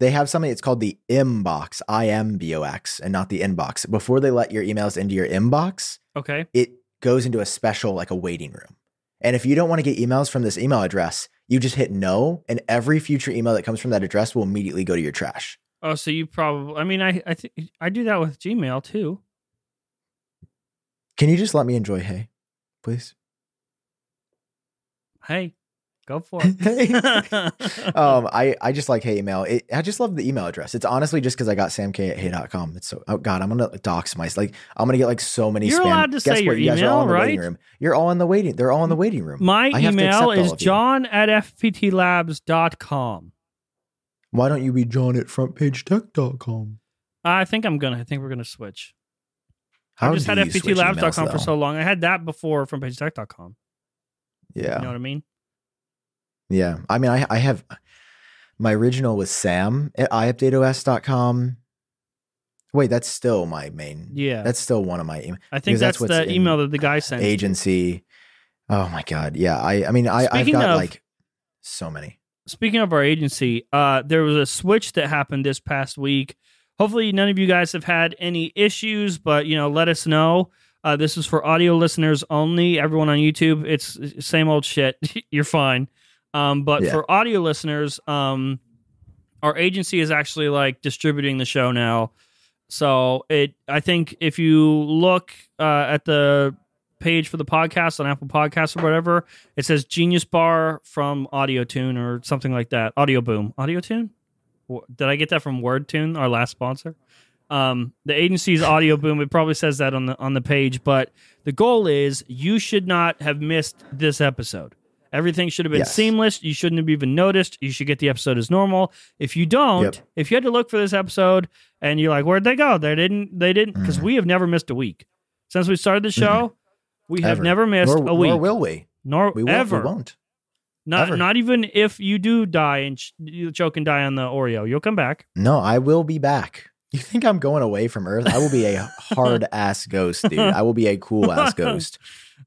Speaker 2: They have something. It's called the inbox, I M B O X, and not the inbox. Before they let your emails into your inbox,
Speaker 3: Okay.
Speaker 2: it goes into a special like a waiting room. And if you don't want to get emails from this email address, you just hit no, and every future email that comes from that address will immediately go to your trash.
Speaker 3: Oh, so you probably. I mean, I I think I do that with Gmail too.
Speaker 2: Can you just let me enjoy Hey, please?
Speaker 3: Hey, go for it. (laughs)
Speaker 2: um, I, I just like Hey email. It, I just love the email address. It's honestly just because I got samk at hey.com. It's so oh god, I'm gonna dox my like I'm gonna get like so many.
Speaker 3: You're
Speaker 2: spam.
Speaker 3: allowed to
Speaker 2: Guess
Speaker 3: say
Speaker 2: what?
Speaker 3: your
Speaker 2: You guys are all
Speaker 3: email,
Speaker 2: in the waiting
Speaker 3: right?
Speaker 2: room. You're all in the waiting. They're all in the waiting room.
Speaker 3: My
Speaker 2: I have to
Speaker 3: email
Speaker 2: accept all
Speaker 3: is
Speaker 2: of you.
Speaker 3: jon at fptlabs.com.
Speaker 2: Why don't you be Jon at frontpagetech.com?
Speaker 3: I think I'm gonna. I think we're gonna switch.
Speaker 2: How
Speaker 3: I just had
Speaker 2: do you switch
Speaker 3: fptlabs.com for
Speaker 2: though?
Speaker 3: so long. I had that before from pagetech.com.
Speaker 2: Yeah.
Speaker 3: You know what I mean?
Speaker 2: Yeah. I mean, I, I have my original was Sam at iupdateos.com. Wait, that's still my main.
Speaker 3: Yeah.
Speaker 2: That's still one of my em-
Speaker 3: I think
Speaker 2: that's
Speaker 3: that's, the email that the guy sent.
Speaker 2: agency. Oh my God. Yeah. I, I mean, I, I've got
Speaker 3: of-
Speaker 2: like so many.
Speaker 3: Speaking of our agency, uh, there was a switch that happened this past week. Hopefully, none of you guys have had any issues, but you know, let us know. Uh, this is for audio listeners only. Everyone on YouTube, it's same old shit. (laughs) You're fine. Um, but
Speaker 2: Yeah.
Speaker 3: for audio listeners, um, our agency is actually like distributing the show now. So it, I think, if you look uh, at the page for the podcast on Apple Podcasts or whatever, it says Genius Bar from Audio Tune or something like that. Audio Boom. Audio Tune? Did I get that from Word Tune, our last sponsor? Um, the agency's (laughs) Audio Boom. It probably says that on the on the page, but the goal is you should not have missed this episode. Everything should have been
Speaker 2: Yes.
Speaker 3: seamless. You shouldn't have even noticed. You should get the episode as normal. If you don't,
Speaker 2: Yep.
Speaker 3: if you had to look for this episode and you're like, where'd they go? They didn't. They didn't because
Speaker 2: Mhm.
Speaker 3: we have never missed a week since we started the show. We have
Speaker 2: Ever.
Speaker 3: never missed
Speaker 2: nor,
Speaker 3: a week.
Speaker 2: Nor will we.
Speaker 3: Nor
Speaker 2: We won't.
Speaker 3: ever.
Speaker 2: We won't.
Speaker 3: Not
Speaker 2: Ever.
Speaker 3: not even if you do die and ch- you choke and die on the Oreo, you'll come back.
Speaker 2: No, I will be back. You think I'm going away from Earth? I will be a (laughs) hard ass ghost, dude. I will be a cool ass (laughs) ghost.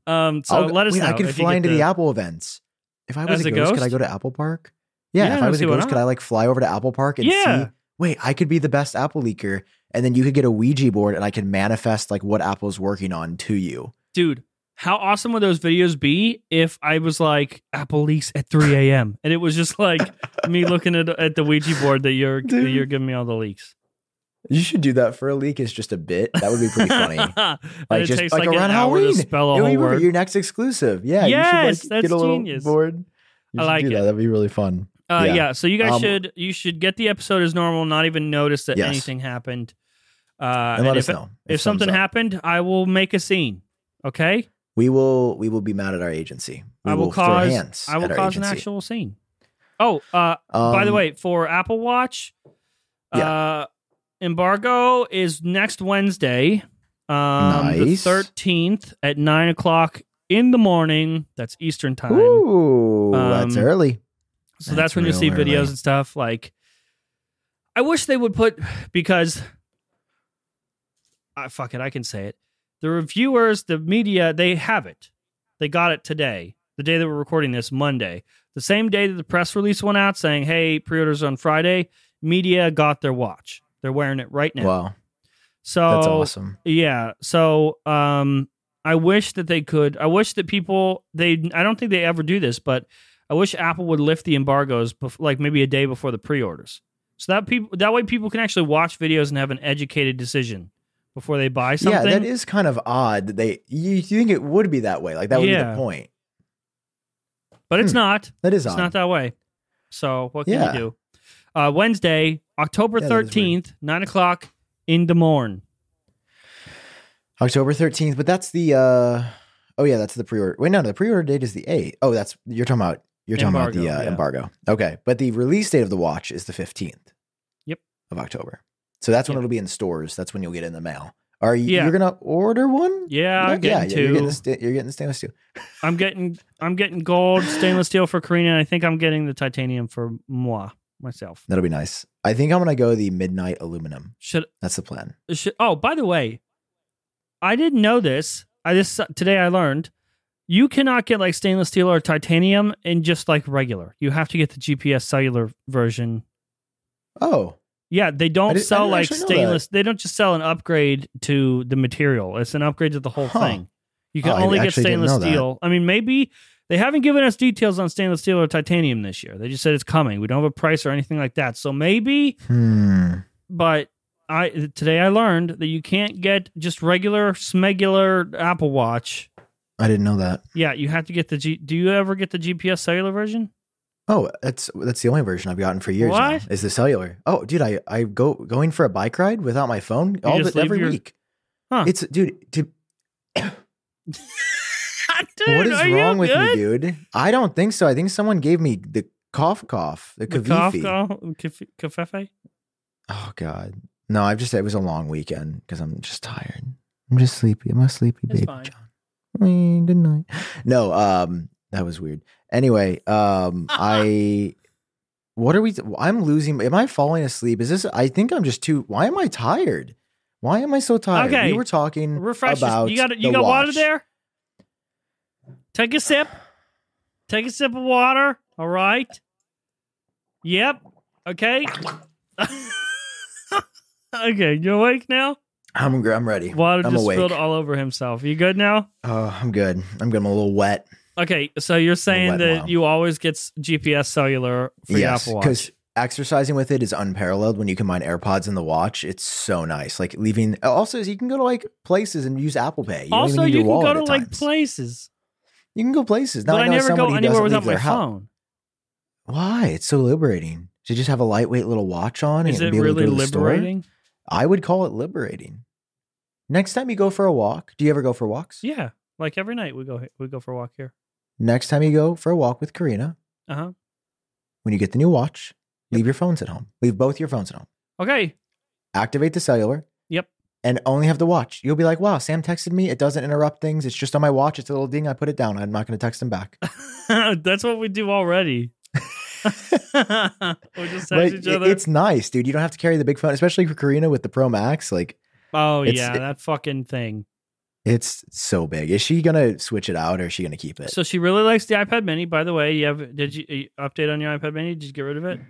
Speaker 3: Um, so
Speaker 2: I'll-
Speaker 3: let us
Speaker 2: wait,
Speaker 3: know.
Speaker 2: I could
Speaker 3: you
Speaker 2: fly into the, Apple events. If I was
Speaker 3: As
Speaker 2: a
Speaker 3: a
Speaker 2: ghost, could I go to Apple Park? Yeah,
Speaker 3: Yeah,
Speaker 2: if I was a ghost, could. I like fly over to Apple Park and
Speaker 3: Yeah.
Speaker 2: see? Wait, I could be the best Apple leaker, and then you could get a Ouija board, and I can manifest like what Apple's working on to you.
Speaker 3: dude. How awesome would those videos be if I was like Apple leaks at 3 a.m. and it was just like me looking at at the Ouija board that you're that you're giving me all the leaks.
Speaker 2: You should do that for a leak. It's just a bit. That would be pretty funny. (laughs) Like just like,
Speaker 3: like,
Speaker 2: around Halloween.
Speaker 3: spell a whole word.
Speaker 2: Your next exclusive. Yeah.
Speaker 3: Yes,
Speaker 2: you should like
Speaker 3: that's
Speaker 2: get a little
Speaker 3: genius.
Speaker 2: board.
Speaker 3: I like
Speaker 2: do
Speaker 3: it.
Speaker 2: that. That'd be really fun.
Speaker 3: Uh, yeah.
Speaker 2: Yeah.
Speaker 3: so you guys
Speaker 2: Um,
Speaker 3: should you should get the episode as normal, not even notice that
Speaker 2: Yes.
Speaker 3: anything happened. Uh,
Speaker 2: And let
Speaker 3: and
Speaker 2: us
Speaker 3: if,
Speaker 2: know
Speaker 3: if something
Speaker 2: up.
Speaker 3: happened, I will make a scene. Okay,
Speaker 2: We will we will be mad at our agency. We
Speaker 3: I will,
Speaker 2: throw
Speaker 3: cause I will cause an actual scene. Oh, uh, by the
Speaker 2: Um,
Speaker 3: way, for Apple Watch, uh, embargo is next Wednesday, um, the thirteenth at nine o'clock in the morning. That's Eastern time.
Speaker 2: Ooh, that's
Speaker 3: Um,
Speaker 2: early.
Speaker 3: So that's,
Speaker 2: That's
Speaker 3: when you see
Speaker 2: real
Speaker 3: videos
Speaker 2: early.
Speaker 3: and stuff. Like, I wish they would put because, I fuck it, I can say it. The reviewers, the media, they have it. They got it today, the day that we're recording this, Monday, the same day that the press release went out saying, "Hey, pre-orders on Friday." Media got their watch. They're wearing it right now.
Speaker 2: Wow,
Speaker 3: so
Speaker 2: that's awesome.
Speaker 3: yeah. So um I wish that they could I wish that people they I don't think they ever do this, but I wish Apple would lift the embargoes bef- like maybe a day before the pre-orders. So that people that way people can actually watch videos and have an educated decision before they buy something.
Speaker 2: Yeah, that is kind of odd that they. You, you think it would be that way? Like that would be the point.
Speaker 3: but it's
Speaker 2: Hmm.
Speaker 3: not.
Speaker 2: That is
Speaker 3: It's
Speaker 2: odd.
Speaker 3: not that way. So what can
Speaker 2: Yeah.
Speaker 3: you do? Uh Wednesday, October
Speaker 2: Yeah, that is weird.
Speaker 3: thirteenth, nine o'clock in the morn.
Speaker 2: October thirteenth, but that's the. uh Oh yeah, that's the pre-order. Wait, no, the pre-order date is the eighth. Oh, that's you're talking about. You're talking about the
Speaker 3: Embargo,
Speaker 2: uh,
Speaker 3: yeah.
Speaker 2: embargo. Okay, but the release date of the watch is the fifteenth.
Speaker 3: Yep.
Speaker 2: Of October. So that's when it'll be in stores. That's when you'll get it in the mail. Are you?
Speaker 3: Yeah.
Speaker 2: You're gonna order one?
Speaker 3: Yeah, I'm
Speaker 2: yeah,
Speaker 3: getting
Speaker 2: yeah, You're getting, the you're getting the stainless steel.
Speaker 3: I'm getting I'm getting gold stainless steel for Karina, and I think I'm getting the titanium for moi myself.
Speaker 2: That'll be nice. I think I'm gonna go the midnight aluminum.
Speaker 3: Should,
Speaker 2: That's the plan.
Speaker 3: should oh by the way, I didn't know this. I just uh, today I learned you cannot get like stainless steel or titanium in just like regular. You have to get the GPS cellular version.
Speaker 2: Oh,
Speaker 3: Yeah, they don't
Speaker 2: didn't-
Speaker 3: sell like stainless. They don't just sell an upgrade to the material. It's an upgrade to the whole
Speaker 2: Huh.
Speaker 3: thing. You can
Speaker 2: Oh,
Speaker 3: only get stainless
Speaker 2: know that.
Speaker 3: steel. I mean, maybe they haven't given us details on stainless steel or titanium this year. They just said it's coming. We don't have a price or anything like that. So maybe,
Speaker 2: hmm.
Speaker 3: but I today I learned that you can't get just regular smegular Apple Watch.
Speaker 2: I didn't know that.
Speaker 3: Yeah, you have to get the G. Do you ever get the GPS cellular version?
Speaker 2: Oh, that's that's the only version I've gotten for years now.
Speaker 3: What?
Speaker 2: Is the cellular? Oh, dude, I I go going for a bike ride without my phone all
Speaker 3: just
Speaker 2: the, every
Speaker 3: your-
Speaker 2: week.
Speaker 3: Huh.
Speaker 2: It's dude. To, (coughs)
Speaker 3: Dude,
Speaker 2: what is wrong with
Speaker 3: good?
Speaker 2: me, dude? I don't think so. I think someone gave me the cough cough, the kavifi.
Speaker 3: kafefe?
Speaker 2: Oh God, no! I've just it was a long weekend because I'm just tired. I'm just sleepy. I'm a sleepy
Speaker 3: It's
Speaker 2: baby,
Speaker 3: fine.
Speaker 2: John. Mm, good night. No, um, that was weird. Anyway, um, (laughs) I. What are we? I'm losing. Am I falling asleep? Is this? I think I'm just too. Why am I tired? Why am I so tired?
Speaker 3: Okay.
Speaker 2: We were talking
Speaker 3: Refresh.
Speaker 2: about
Speaker 3: you got you got water there. Take a sip. Take a sip of water. All right. Yep. Okay. (laughs) okay. You awake now?
Speaker 2: I'm I'm ready.
Speaker 3: Water
Speaker 2: I'm
Speaker 3: just
Speaker 2: awake.
Speaker 3: spilled all over himself. You good now?
Speaker 2: Oh, I'm good. I'm. I'm a little wet.
Speaker 3: Okay. So you're saying that
Speaker 2: now.
Speaker 3: you always get GPS cellular for your
Speaker 2: yes,
Speaker 3: Apple Watch.
Speaker 2: because exercising with it is unparalleled when you combine AirPods and the watch. It's so nice. Like leaving. Also, you can go to like places and use Apple Pay. You
Speaker 3: Also, you can go to like
Speaker 2: times.
Speaker 3: places,
Speaker 2: You can go places. Now
Speaker 3: but I
Speaker 2: know
Speaker 3: never go anywhere without my phone.
Speaker 2: Why? It's so liberating to just have a lightweight little watch on
Speaker 3: Is
Speaker 2: and
Speaker 3: it
Speaker 2: be able
Speaker 3: really
Speaker 2: to go to the store.
Speaker 3: liberating?
Speaker 2: I would call it liberating. Next time you go for a walk, do you ever go for walks?
Speaker 3: Yeah. Like every night we go we go for a walk here.
Speaker 2: Next time you go for a walk with Karina,
Speaker 3: Uh huh.
Speaker 2: when you get the new watch, leave your phones at home. Leave both your phones at home.
Speaker 3: Okay.
Speaker 2: Activate the cellular. And only have the watch. You'll be like, wow, Sam texted me. It doesn't interrupt things. It's just on my watch. It's a little ding. I put it down. I'm not going to text him back. (laughs)
Speaker 3: That's what we do already. (laughs) (laughs) we just text
Speaker 2: But
Speaker 3: each other.
Speaker 2: it's nice, dude. You don't have to carry the big phone, especially for Karina with the Pro Max. Like,
Speaker 3: oh yeah,
Speaker 2: it-
Speaker 3: that fucking thing.
Speaker 2: it's so big. Is she going to switch it out or is she going to keep it?
Speaker 3: So she really likes the iPad Mini. By the way, you have did you update on your iPad Mini? Did you get rid of it?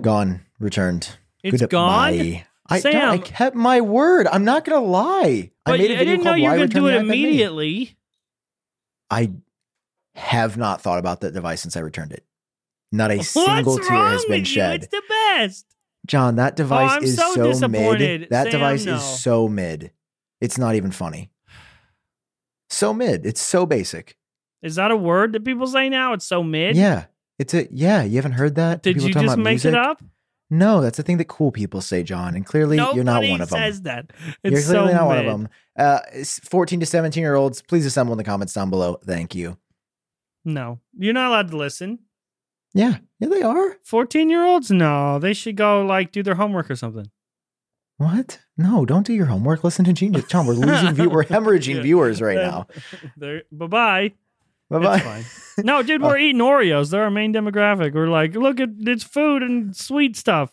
Speaker 2: Gone, returned.
Speaker 3: It's
Speaker 2: Goodbye.
Speaker 3: gone.
Speaker 2: I,
Speaker 3: Sam.
Speaker 2: I kept my word. I'm not going to lie. I made a video
Speaker 3: didn't know you were
Speaker 2: Why
Speaker 3: going to do it
Speaker 2: the iPad Mini.
Speaker 3: immediately.
Speaker 2: I have not thought about that device since I returned it. Not a
Speaker 3: What's
Speaker 2: single tear
Speaker 3: wrong
Speaker 2: has been
Speaker 3: with you?
Speaker 2: shed.
Speaker 3: It's the best.
Speaker 2: John, that oh, device
Speaker 3: I'm
Speaker 2: is
Speaker 3: so
Speaker 2: so, mid. That
Speaker 3: Sam,
Speaker 2: device
Speaker 3: no.
Speaker 2: is so mid. It's not even funny. So mid. It's so basic.
Speaker 3: Is that a word that people say now? It's so mid.
Speaker 2: Yeah. It's a yeah, you haven't heard that?
Speaker 3: Did
Speaker 2: People
Speaker 3: you just
Speaker 2: about
Speaker 3: make
Speaker 2: music?
Speaker 3: it up?
Speaker 2: No, that's the thing that cool people say, John. And clearly,
Speaker 3: Nobody
Speaker 2: you're not one of them.
Speaker 3: says that.
Speaker 2: You're clearly
Speaker 3: so
Speaker 2: not one of them. Uh, 14 to 17 year olds, please assemble in the comments down below. Thank you.
Speaker 3: No, you're not allowed to listen.
Speaker 2: Yeah, yeah, they are.
Speaker 3: 14 year olds? No, they should go like do their homework or something.
Speaker 2: What? No, don't do your homework. Listen to Genius. John, we're losing view. We're (laughs) hemorrhaging viewers right now. (laughs)
Speaker 3: Bye bye.
Speaker 2: Bye bye.
Speaker 3: No, dude, we're (laughs) eating Oreos. They're our main demographic. We're like, look at it's food and sweet stuff.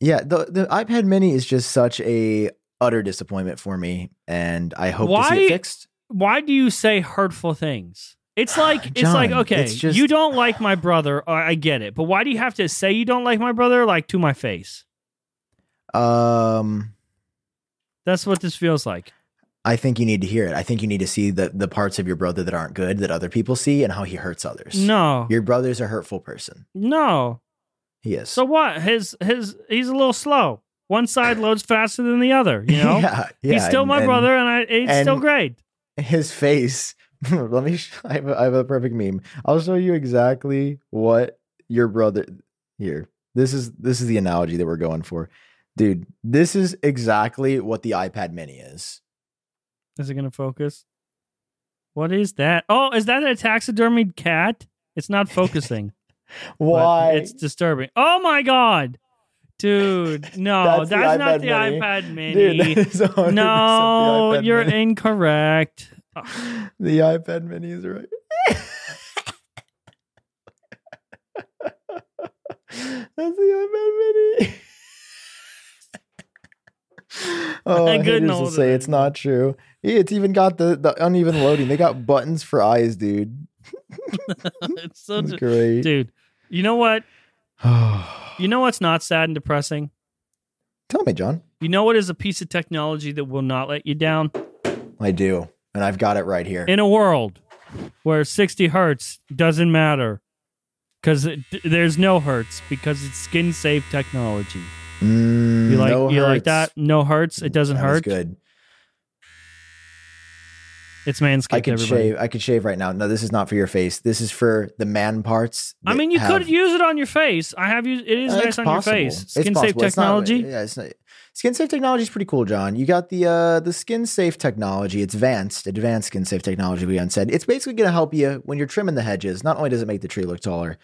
Speaker 2: Yeah, the the iPad Mini is just such a utter disappointment for me, and I hope to see it fixed.
Speaker 3: Why do you say hurtful things? It's like it's like okay,
Speaker 2: it's just-
Speaker 3: you don't like my brother. uh, I get it, but why do you have to say you don't like my brother like to my face?
Speaker 2: Um,
Speaker 3: That's what this feels like.
Speaker 2: I think you need to hear it. I think you need to see the the parts of your brother that aren't good that other people see, and how he hurts others.
Speaker 3: No,
Speaker 2: your brother's a hurtful person.
Speaker 3: no.
Speaker 2: He is.
Speaker 3: So what? His his he's a little slow. One side (laughs) loads faster than the other. You know,
Speaker 2: yeah, yeah,
Speaker 3: he's still
Speaker 2: and-
Speaker 3: my
Speaker 2: and
Speaker 3: brother, and I it's
Speaker 2: and-
Speaker 3: still great.
Speaker 2: His face. (laughs) Let me. sh- (laughs) I have, a, I have a perfect meme. I'll show you exactly what your brother. Here, this is this is the analogy that we're going for, dude. This is exactly what the iPad Mini is.
Speaker 3: Is it going to focus? What is that? Oh, is that a taxidermied cat? It's not focusing. (laughs)
Speaker 2: Why?
Speaker 3: It's disturbing. Oh my god, dude! (laughs) No,
Speaker 2: That's
Speaker 3: that's,
Speaker 2: the
Speaker 3: not the
Speaker 2: Mini.
Speaker 3: iPad Mini.
Speaker 2: Dude, that is 100% (laughs) the
Speaker 3: no, you're
Speaker 2: Mini.
Speaker 3: incorrect.
Speaker 2: The iPad Mini is right. That's the iPad Mini. oh,
Speaker 3: I
Speaker 2: haters will
Speaker 3: hold it
Speaker 2: say it's not true. It's even got the, the uneven loading. They got buttons for eyes, dude. (laughs)
Speaker 3: it's such
Speaker 2: That's great.
Speaker 3: dude. You know what? (sighs) You know what's not sad and depressing?
Speaker 2: Tell me, John.
Speaker 3: You know what is a piece of technology that will not let you down?
Speaker 2: I do, and I've got it right here.
Speaker 3: in a world where 60 hertz doesn't matter because there's no hertz because it's skin safe technology.
Speaker 2: Mm,
Speaker 3: You like
Speaker 2: no
Speaker 3: you like that? No hertz. It doesn't
Speaker 2: That
Speaker 3: hurt.
Speaker 2: good.
Speaker 3: It's manscaped.
Speaker 2: I could
Speaker 3: everybody.
Speaker 2: shave. I could shave right now. No, this is not for your face. This is for the man parts.
Speaker 3: I mean, you
Speaker 2: have-
Speaker 3: could use it on your face. I have used. It is
Speaker 2: Uh,
Speaker 3: nice on
Speaker 2: possible.
Speaker 3: your face. Skin safe
Speaker 2: possible. It's not-
Speaker 3: technology.
Speaker 2: yeah, it's not, skin safe technology is pretty cool, John. You got the uh, the skin safe technology. It's advanced, advanced skin safe technology. We said it's basically going to help you when you're trimming the hedges. Not only does it make the tree look taller,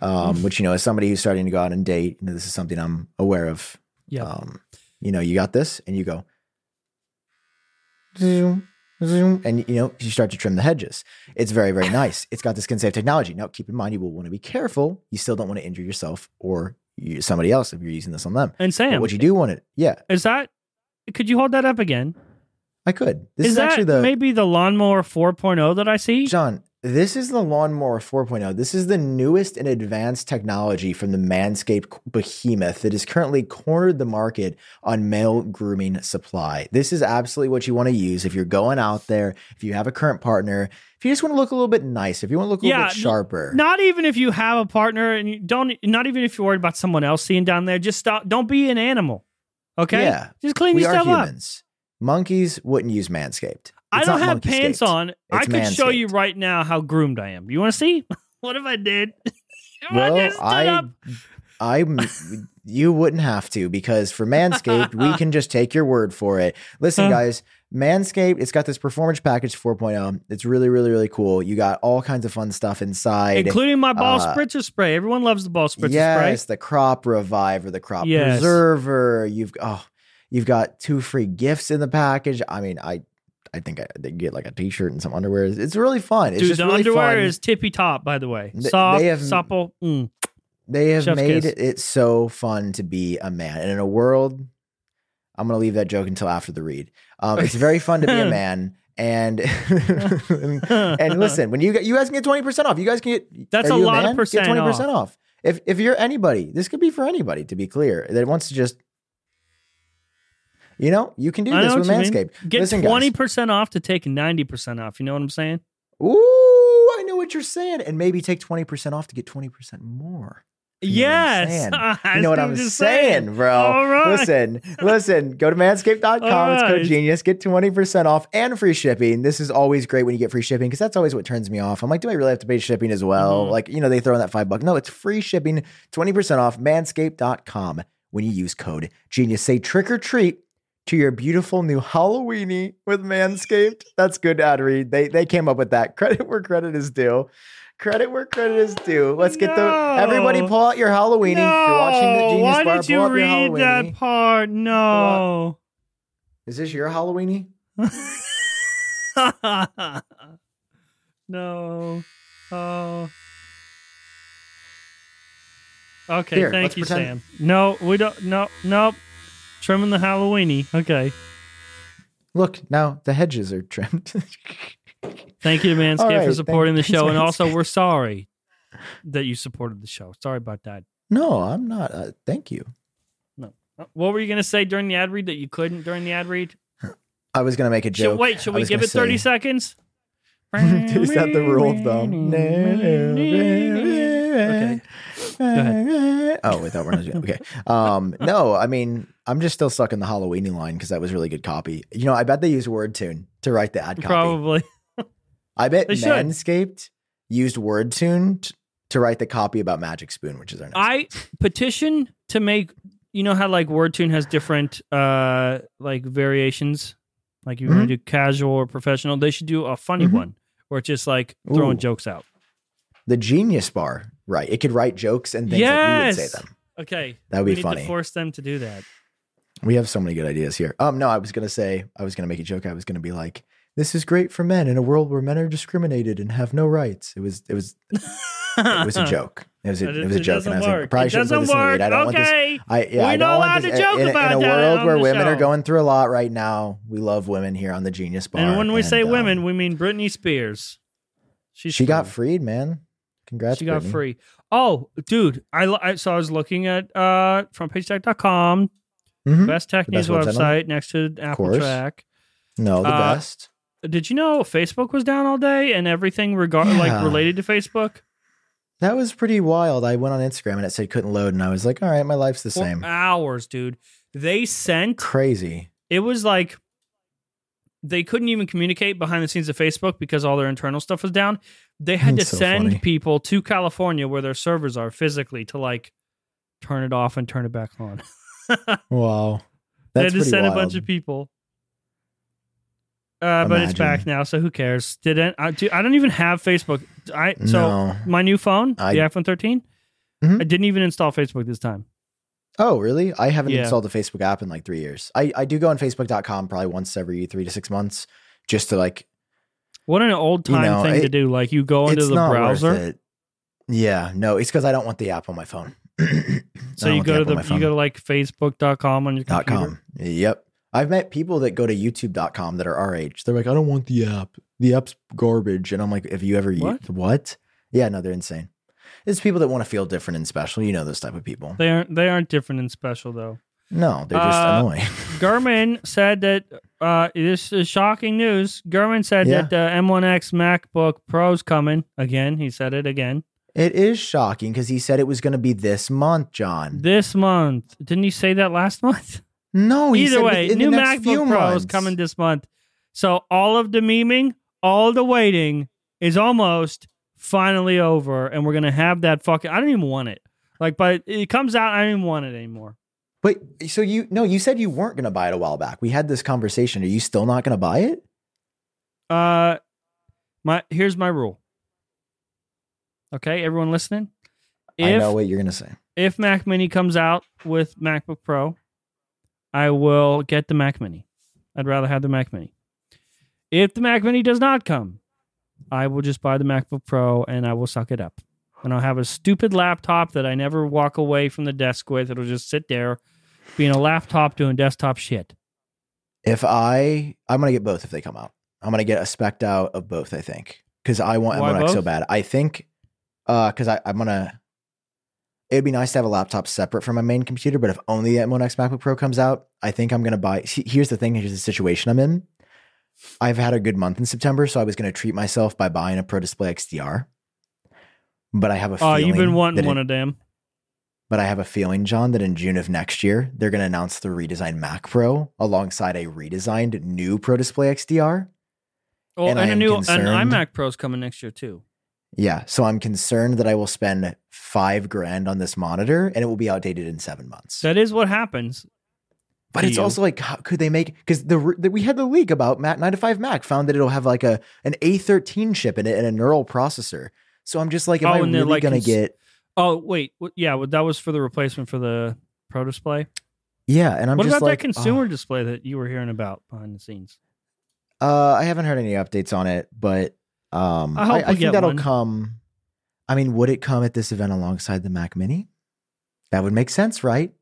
Speaker 2: um, which you know, as somebody who's starting to go out and date, you know, this is something I'm aware of.
Speaker 3: Yep.
Speaker 2: Um, you know, you got this, and you go zoom, zoom, and you know, you start to trim the hedges. It's very, very nice. (laughs) It's got the skin safe technology. Now, keep in mind, you will want to be careful. You still don't want to injure yourself or somebody else if you're using this on them.
Speaker 3: and
Speaker 2: But
Speaker 3: Sam,
Speaker 2: what you do want it, yeah,
Speaker 3: is that? Could you hold that up again?
Speaker 2: I could. This
Speaker 3: is
Speaker 2: is,
Speaker 3: that
Speaker 2: actually the
Speaker 3: maybe the lawnmower 4.0 that I see?
Speaker 2: John. This is the lawnmower 4.0. This is the newest and advanced technology from the Manscaped behemoth that has currently cornered the market on male grooming supply. This is absolutely what you want to use if you're going out there, if you have a current partner, if you just want to look a little bit nice, if you want to look a little
Speaker 3: Yeah,
Speaker 2: bit sharper.
Speaker 3: Not even if you have a partner and you don't. Not even if you're worried about someone else seeing down there. Just stop. Don't be an animal. Okay.
Speaker 2: Yeah.
Speaker 3: Just clean
Speaker 2: we
Speaker 3: your
Speaker 2: are
Speaker 3: stuff up.
Speaker 2: humans. Monkeys wouldn't use Manscaped.
Speaker 3: I don't have pants on. I could show you right now how groomed I am. You want to see? (laughs) what if I did? (laughs) I
Speaker 2: Well, I,
Speaker 3: up?
Speaker 2: I, (laughs) you wouldn't have to because for Manscaped, we can just take your word for it. Listen, guys, Manscaped, it's got this performance package 4.0. It's really, really, really cool. You got all kinds of fun stuff inside.
Speaker 3: including my ball
Speaker 2: uh,
Speaker 3: spritzer spray. Everyone loves the ball spritzer spray.
Speaker 2: yes, the crop reviver, the crop
Speaker 3: Yes.
Speaker 2: preserver. You've oh, you've got two free gifts in the package. I mean, I I think I, they get like a t-shirt and some underwear. It's really fun. It's
Speaker 3: Dude,
Speaker 2: just
Speaker 3: the
Speaker 2: really
Speaker 3: underwear
Speaker 2: fun.
Speaker 3: is tippy top. By the way,
Speaker 2: Th-
Speaker 3: soft,
Speaker 2: they have-
Speaker 3: supple. Mm.
Speaker 2: They have
Speaker 3: Chef's
Speaker 2: made
Speaker 3: kiss.
Speaker 2: it so fun to be a man. And in a world, I'm going to leave that joke until after the read. Um, it's very fun to be a (laughs) man. And and, (laughs) and listen, when you get, you guys can get 20% off. You guys can get
Speaker 3: That's a lot of percent
Speaker 2: Get 20% off. If if you're anybody, this could be for anybody to be clear that wants to just you know, you can do
Speaker 3: I
Speaker 2: this with. Manscaped.
Speaker 3: Get
Speaker 2: Listen,
Speaker 3: twenty percent off to take ninety percent off. You know what I'm saying?
Speaker 2: Ooh, I know what you're saying. And maybe take 20% off to get 20% more You know what I'm
Speaker 3: Yes.
Speaker 2: saying? (laughs) You know what I'm
Speaker 3: you're
Speaker 2: saying, bro.
Speaker 3: All right.
Speaker 2: Listen, (laughs) listen. Go to manscaped.com.
Speaker 3: All
Speaker 2: It's code genius. Get 20% off and free shipping. This is always great when you get free shipping because that's always what turns me off. I'm like, do I really have to pay shipping as well?
Speaker 3: Mhm.
Speaker 2: Like, you know, they throw in that five bucks. No, it's free shipping, 20% off manscaped.com when you use code genius. Say trick or treat to your beautiful new Halloweeny with Manscaped. That's good ad read. They they came up with that. (laughs) Credit where credit is due. Credit where credit is due. Let's get the everybody pull out your Halloweeny.
Speaker 3: No,
Speaker 2: if you're watching the Genius
Speaker 3: why
Speaker 2: Bar,
Speaker 3: did
Speaker 2: pull
Speaker 3: you read that part? No.
Speaker 2: Is this your Halloweeny? (laughs)
Speaker 3: no. Oh. Okay,
Speaker 2: Here,
Speaker 3: thank you,
Speaker 2: pretend-
Speaker 3: Sam. No, we don't. No, nope. Trimming the Halloweeny. Okay.
Speaker 2: Look, now the hedges are trimmed.
Speaker 3: Thank you to Manscaped
Speaker 2: right,
Speaker 3: for
Speaker 2: thank-
Speaker 3: supporting the show, and also we're sorry that you supported the show. Sorry about that.
Speaker 2: no, I'm not. Uh, thank you.
Speaker 3: Uh, What were you going to say during the ad read that you couldn't during the ad read?
Speaker 2: I was gonna make a
Speaker 3: Should,
Speaker 2: joke.
Speaker 3: wait, should we give it 30
Speaker 2: say-
Speaker 3: seconds? (laughs)
Speaker 2: Is that the rule of thumb? (laughs)
Speaker 3: Okay.
Speaker 2: Go ahead. Oh, wait, that we're not doing. Okay. Um, no, I mean, I'm just still stuck in the Halloweeny line because that was really good copy. You know, I bet they use WordTune to write the ad copy.
Speaker 3: Probably.
Speaker 2: I bet
Speaker 3: They should.
Speaker 2: Manscaped used WordTune t- to write the copy about Magic Spoon, which is our next.
Speaker 3: I petition to make you know how like WordTune has different uh like variations. Like you want to do casual or professional, they should do a funny
Speaker 2: Mhm.
Speaker 3: one where it's just like throwing
Speaker 2: Ooh.
Speaker 3: jokes out.
Speaker 2: the Genius Bar, right? It could write jokes and things like we would say them.
Speaker 3: Okay.
Speaker 2: That would be funny.
Speaker 3: force them to do that.
Speaker 2: We have so many good ideas here. Um, no, I was gonna say, I was gonna make a joke. I was gonna be like, "This is great for men in a world where men are discriminated and have no rights." It was, it was, it was a (laughs) joke. It was, a, it was a joke, and I was like, I probably
Speaker 3: it
Speaker 2: shouldn't put
Speaker 3: doesn't
Speaker 2: this in the
Speaker 3: work.
Speaker 2: I don't want this. I yeah,
Speaker 3: We're
Speaker 2: I don't
Speaker 3: allowed
Speaker 2: want
Speaker 3: to
Speaker 2: this
Speaker 3: joke
Speaker 2: in, in a world where women are going through a lot right now. We love women here on the Genius Bar.
Speaker 3: and when we say
Speaker 2: um,
Speaker 3: women, we mean Britney Spears. She's
Speaker 2: she got freed, man. Congrats,
Speaker 3: she got
Speaker 2: Britney.
Speaker 3: free. Oh, dude, I, I so I was looking at uh frontpagetech.com,
Speaker 2: Mhm.
Speaker 3: best tech news
Speaker 2: website
Speaker 3: next to Apple
Speaker 2: course.
Speaker 3: Track.
Speaker 2: No, the
Speaker 3: Uh,
Speaker 2: best.
Speaker 3: Did you know Facebook was down all day and everything regard like related to Facebook?
Speaker 2: That was pretty wild. I went on Instagram and it said couldn't load, and I was like, all right, my life's the same.
Speaker 3: hours, dude. They sent
Speaker 2: Crazy.
Speaker 3: it was like they couldn't even communicate behind the scenes of Facebook because all their internal stuff was down. They had
Speaker 2: That's
Speaker 3: to
Speaker 2: so
Speaker 3: send
Speaker 2: funny.
Speaker 3: people to California where their servers are physically to like turn it off and turn it back on. (laughs)
Speaker 2: Wow.
Speaker 3: they
Speaker 2: That's
Speaker 3: had to
Speaker 2: pretty
Speaker 3: send
Speaker 2: wild.
Speaker 3: a bunch of people. Uh, but it's back now, so who cares? Didn't I? Do, I don't even have Facebook. I so
Speaker 2: No.
Speaker 3: my new phone,
Speaker 2: I-
Speaker 3: the iPhone 13.
Speaker 2: Mhm.
Speaker 3: I didn't even install Facebook this time.
Speaker 2: Oh, really? I haven't
Speaker 3: Yeah.
Speaker 2: installed the Facebook app in like three years. I, I do go on Facebook.com probably once every three to six months just to like,
Speaker 3: What an old time
Speaker 2: You know,
Speaker 3: thing to do! Like you go into
Speaker 2: it's
Speaker 3: the
Speaker 2: not
Speaker 3: browser,
Speaker 2: it. Yeah, no, it's because I don't want the app on my phone. (clears throat)
Speaker 3: So you go to the you go to like Facebook.com on your
Speaker 2: dot
Speaker 3: computer.
Speaker 2: com. Yep. I've met people that go to youtube.com that are our age. They're like, I don't want the app. The app's garbage. And I'm like, have you ever
Speaker 3: What?
Speaker 2: what? Yeah, no, they're insane. It's people that want to feel different and special. You know those type of people.
Speaker 3: They aren't they aren't different and special though.
Speaker 2: No, they're just
Speaker 3: Uh,
Speaker 2: annoying. (laughs)
Speaker 3: Gurman said that uh, this is shocking news. Gurman said
Speaker 2: Yeah.
Speaker 3: that the M1X MacBook Pro's coming again. He said it again
Speaker 2: It is shocking because he said it was going to be this month, John.
Speaker 3: this month. Didn't you say that last (laughs) month?
Speaker 2: No, he
Speaker 3: Either
Speaker 2: said
Speaker 3: way, new MacBook Pro is coming this month. So all of the memeing, all the waiting is almost finally over, and we're gonna have that fucking. I don't even want it. Like, but it comes out, I don't even want it anymore.
Speaker 2: Wait, so you no, you said you weren't going to buy it a while back. We had this conversation. Are you still not going to buy it?
Speaker 3: Uh, my here's my rule. Okay, everyone listening.
Speaker 2: I know what you're going to say.
Speaker 3: if Mac Mini comes out with MacBook Pro, I will get the Mac Mini. I'd rather have the Mac Mini. If the Mac Mini does not come, I will just buy the MacBook Pro and I will suck it up. And I'll have a stupid laptop that I never walk away from the desk with. It'll just sit there being a laptop doing desktop shit.
Speaker 2: If I, I'm going to get both if they come out. I'm going to get a spec'd out of both, I think. Because I want
Speaker 3: Why
Speaker 2: M1X so bad. I think, Uh, because I I'm going to, it'd be nice to have a laptop separate from my main computer, but if only the M1X MacBook Pro comes out, I think I'm going to buy. Here's the thing here's the situation I'm in. I've had a good month in September, so I was going to treat myself by buying a Pro Display XDR. But I have a
Speaker 3: Oh,
Speaker 2: feeling
Speaker 3: you've been wanting one of them.
Speaker 2: But I have a feeling, John, that in June of next year, they're going to announce the redesigned Mac Pro alongside a redesigned new Pro Display XDR.
Speaker 3: Oh,
Speaker 2: And
Speaker 3: and, a new
Speaker 2: concerned-
Speaker 3: an iMac Pro's coming next year too.
Speaker 2: Yeah. So I'm concerned that I will spend five grand on this monitor and it will be outdated in seven months.
Speaker 3: That is what happens.
Speaker 2: But it's
Speaker 3: you.
Speaker 2: also like, how could they make? Because the, the we had the leak about Mac 9 to 5 Mac found that it'll have like a an A13 chip in it and a neural processor. So I'm just like, am
Speaker 3: Oh,
Speaker 2: I really
Speaker 3: like,
Speaker 2: gonna
Speaker 3: cons-
Speaker 2: get?
Speaker 3: Oh wait, yeah, well, that was for the replacement for the Pro Display.
Speaker 2: Yeah, and I'm
Speaker 3: what
Speaker 2: just
Speaker 3: about
Speaker 2: like,
Speaker 3: that consumer
Speaker 2: oh.
Speaker 3: display that you were hearing about behind the scenes?
Speaker 2: Uh, I haven't heard any updates on it, but um,
Speaker 3: I hope
Speaker 2: I, I think that'll
Speaker 3: one.
Speaker 2: come. I mean, would it come at this event alongside the Mac Mini? That would make sense, right?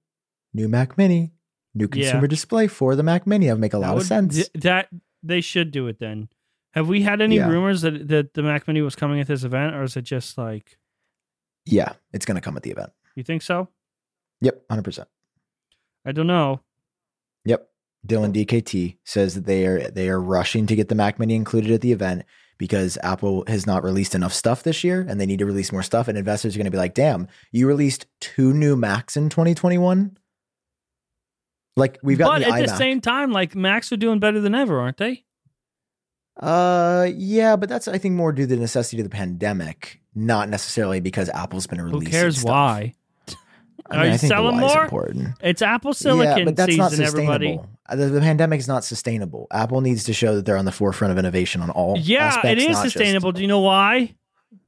Speaker 2: New Mac Mini, new
Speaker 3: Yeah.
Speaker 2: consumer display for the Mac Mini. That would make a
Speaker 3: That
Speaker 2: lot
Speaker 3: would-
Speaker 2: of sense.
Speaker 3: th- that they should do it then. Have we had any
Speaker 2: Yeah.
Speaker 3: rumors that that the Mac Mini was coming at this event, or is it just like
Speaker 2: yeah, it's going to come at the event.
Speaker 3: you think so?
Speaker 2: Yep, hundred percent.
Speaker 3: I don't know.
Speaker 2: Yep. Dylan DKT says that they are they are rushing to get the Mac Mini included at the event because Apple has not released enough stuff this year and they need to release more stuff and investors are going to be like, "Damn, you released two new Macs in 2021?" Like we've got
Speaker 3: but
Speaker 2: the
Speaker 3: at
Speaker 2: iMac.
Speaker 3: the same time, like Macs are doing better than ever, aren't they?
Speaker 2: uh yeah, but that's I think more due to the necessity of the pandemic, not necessarily because Apple's been releasing.
Speaker 3: Who cares
Speaker 2: stuff.
Speaker 3: why?
Speaker 2: I
Speaker 3: Are you
Speaker 2: I think the
Speaker 3: selling more?
Speaker 2: important.
Speaker 3: It's Apple Silicon
Speaker 2: yeah, but that's not
Speaker 3: season,
Speaker 2: sustainable.
Speaker 3: everybody.
Speaker 2: Uh, The, the pandemic is not sustainable. Apple needs to show that they're on the forefront of innovation on all.
Speaker 3: Yeah,
Speaker 2: aspects,
Speaker 3: it is
Speaker 2: not just-
Speaker 3: sustainable. Do you know why?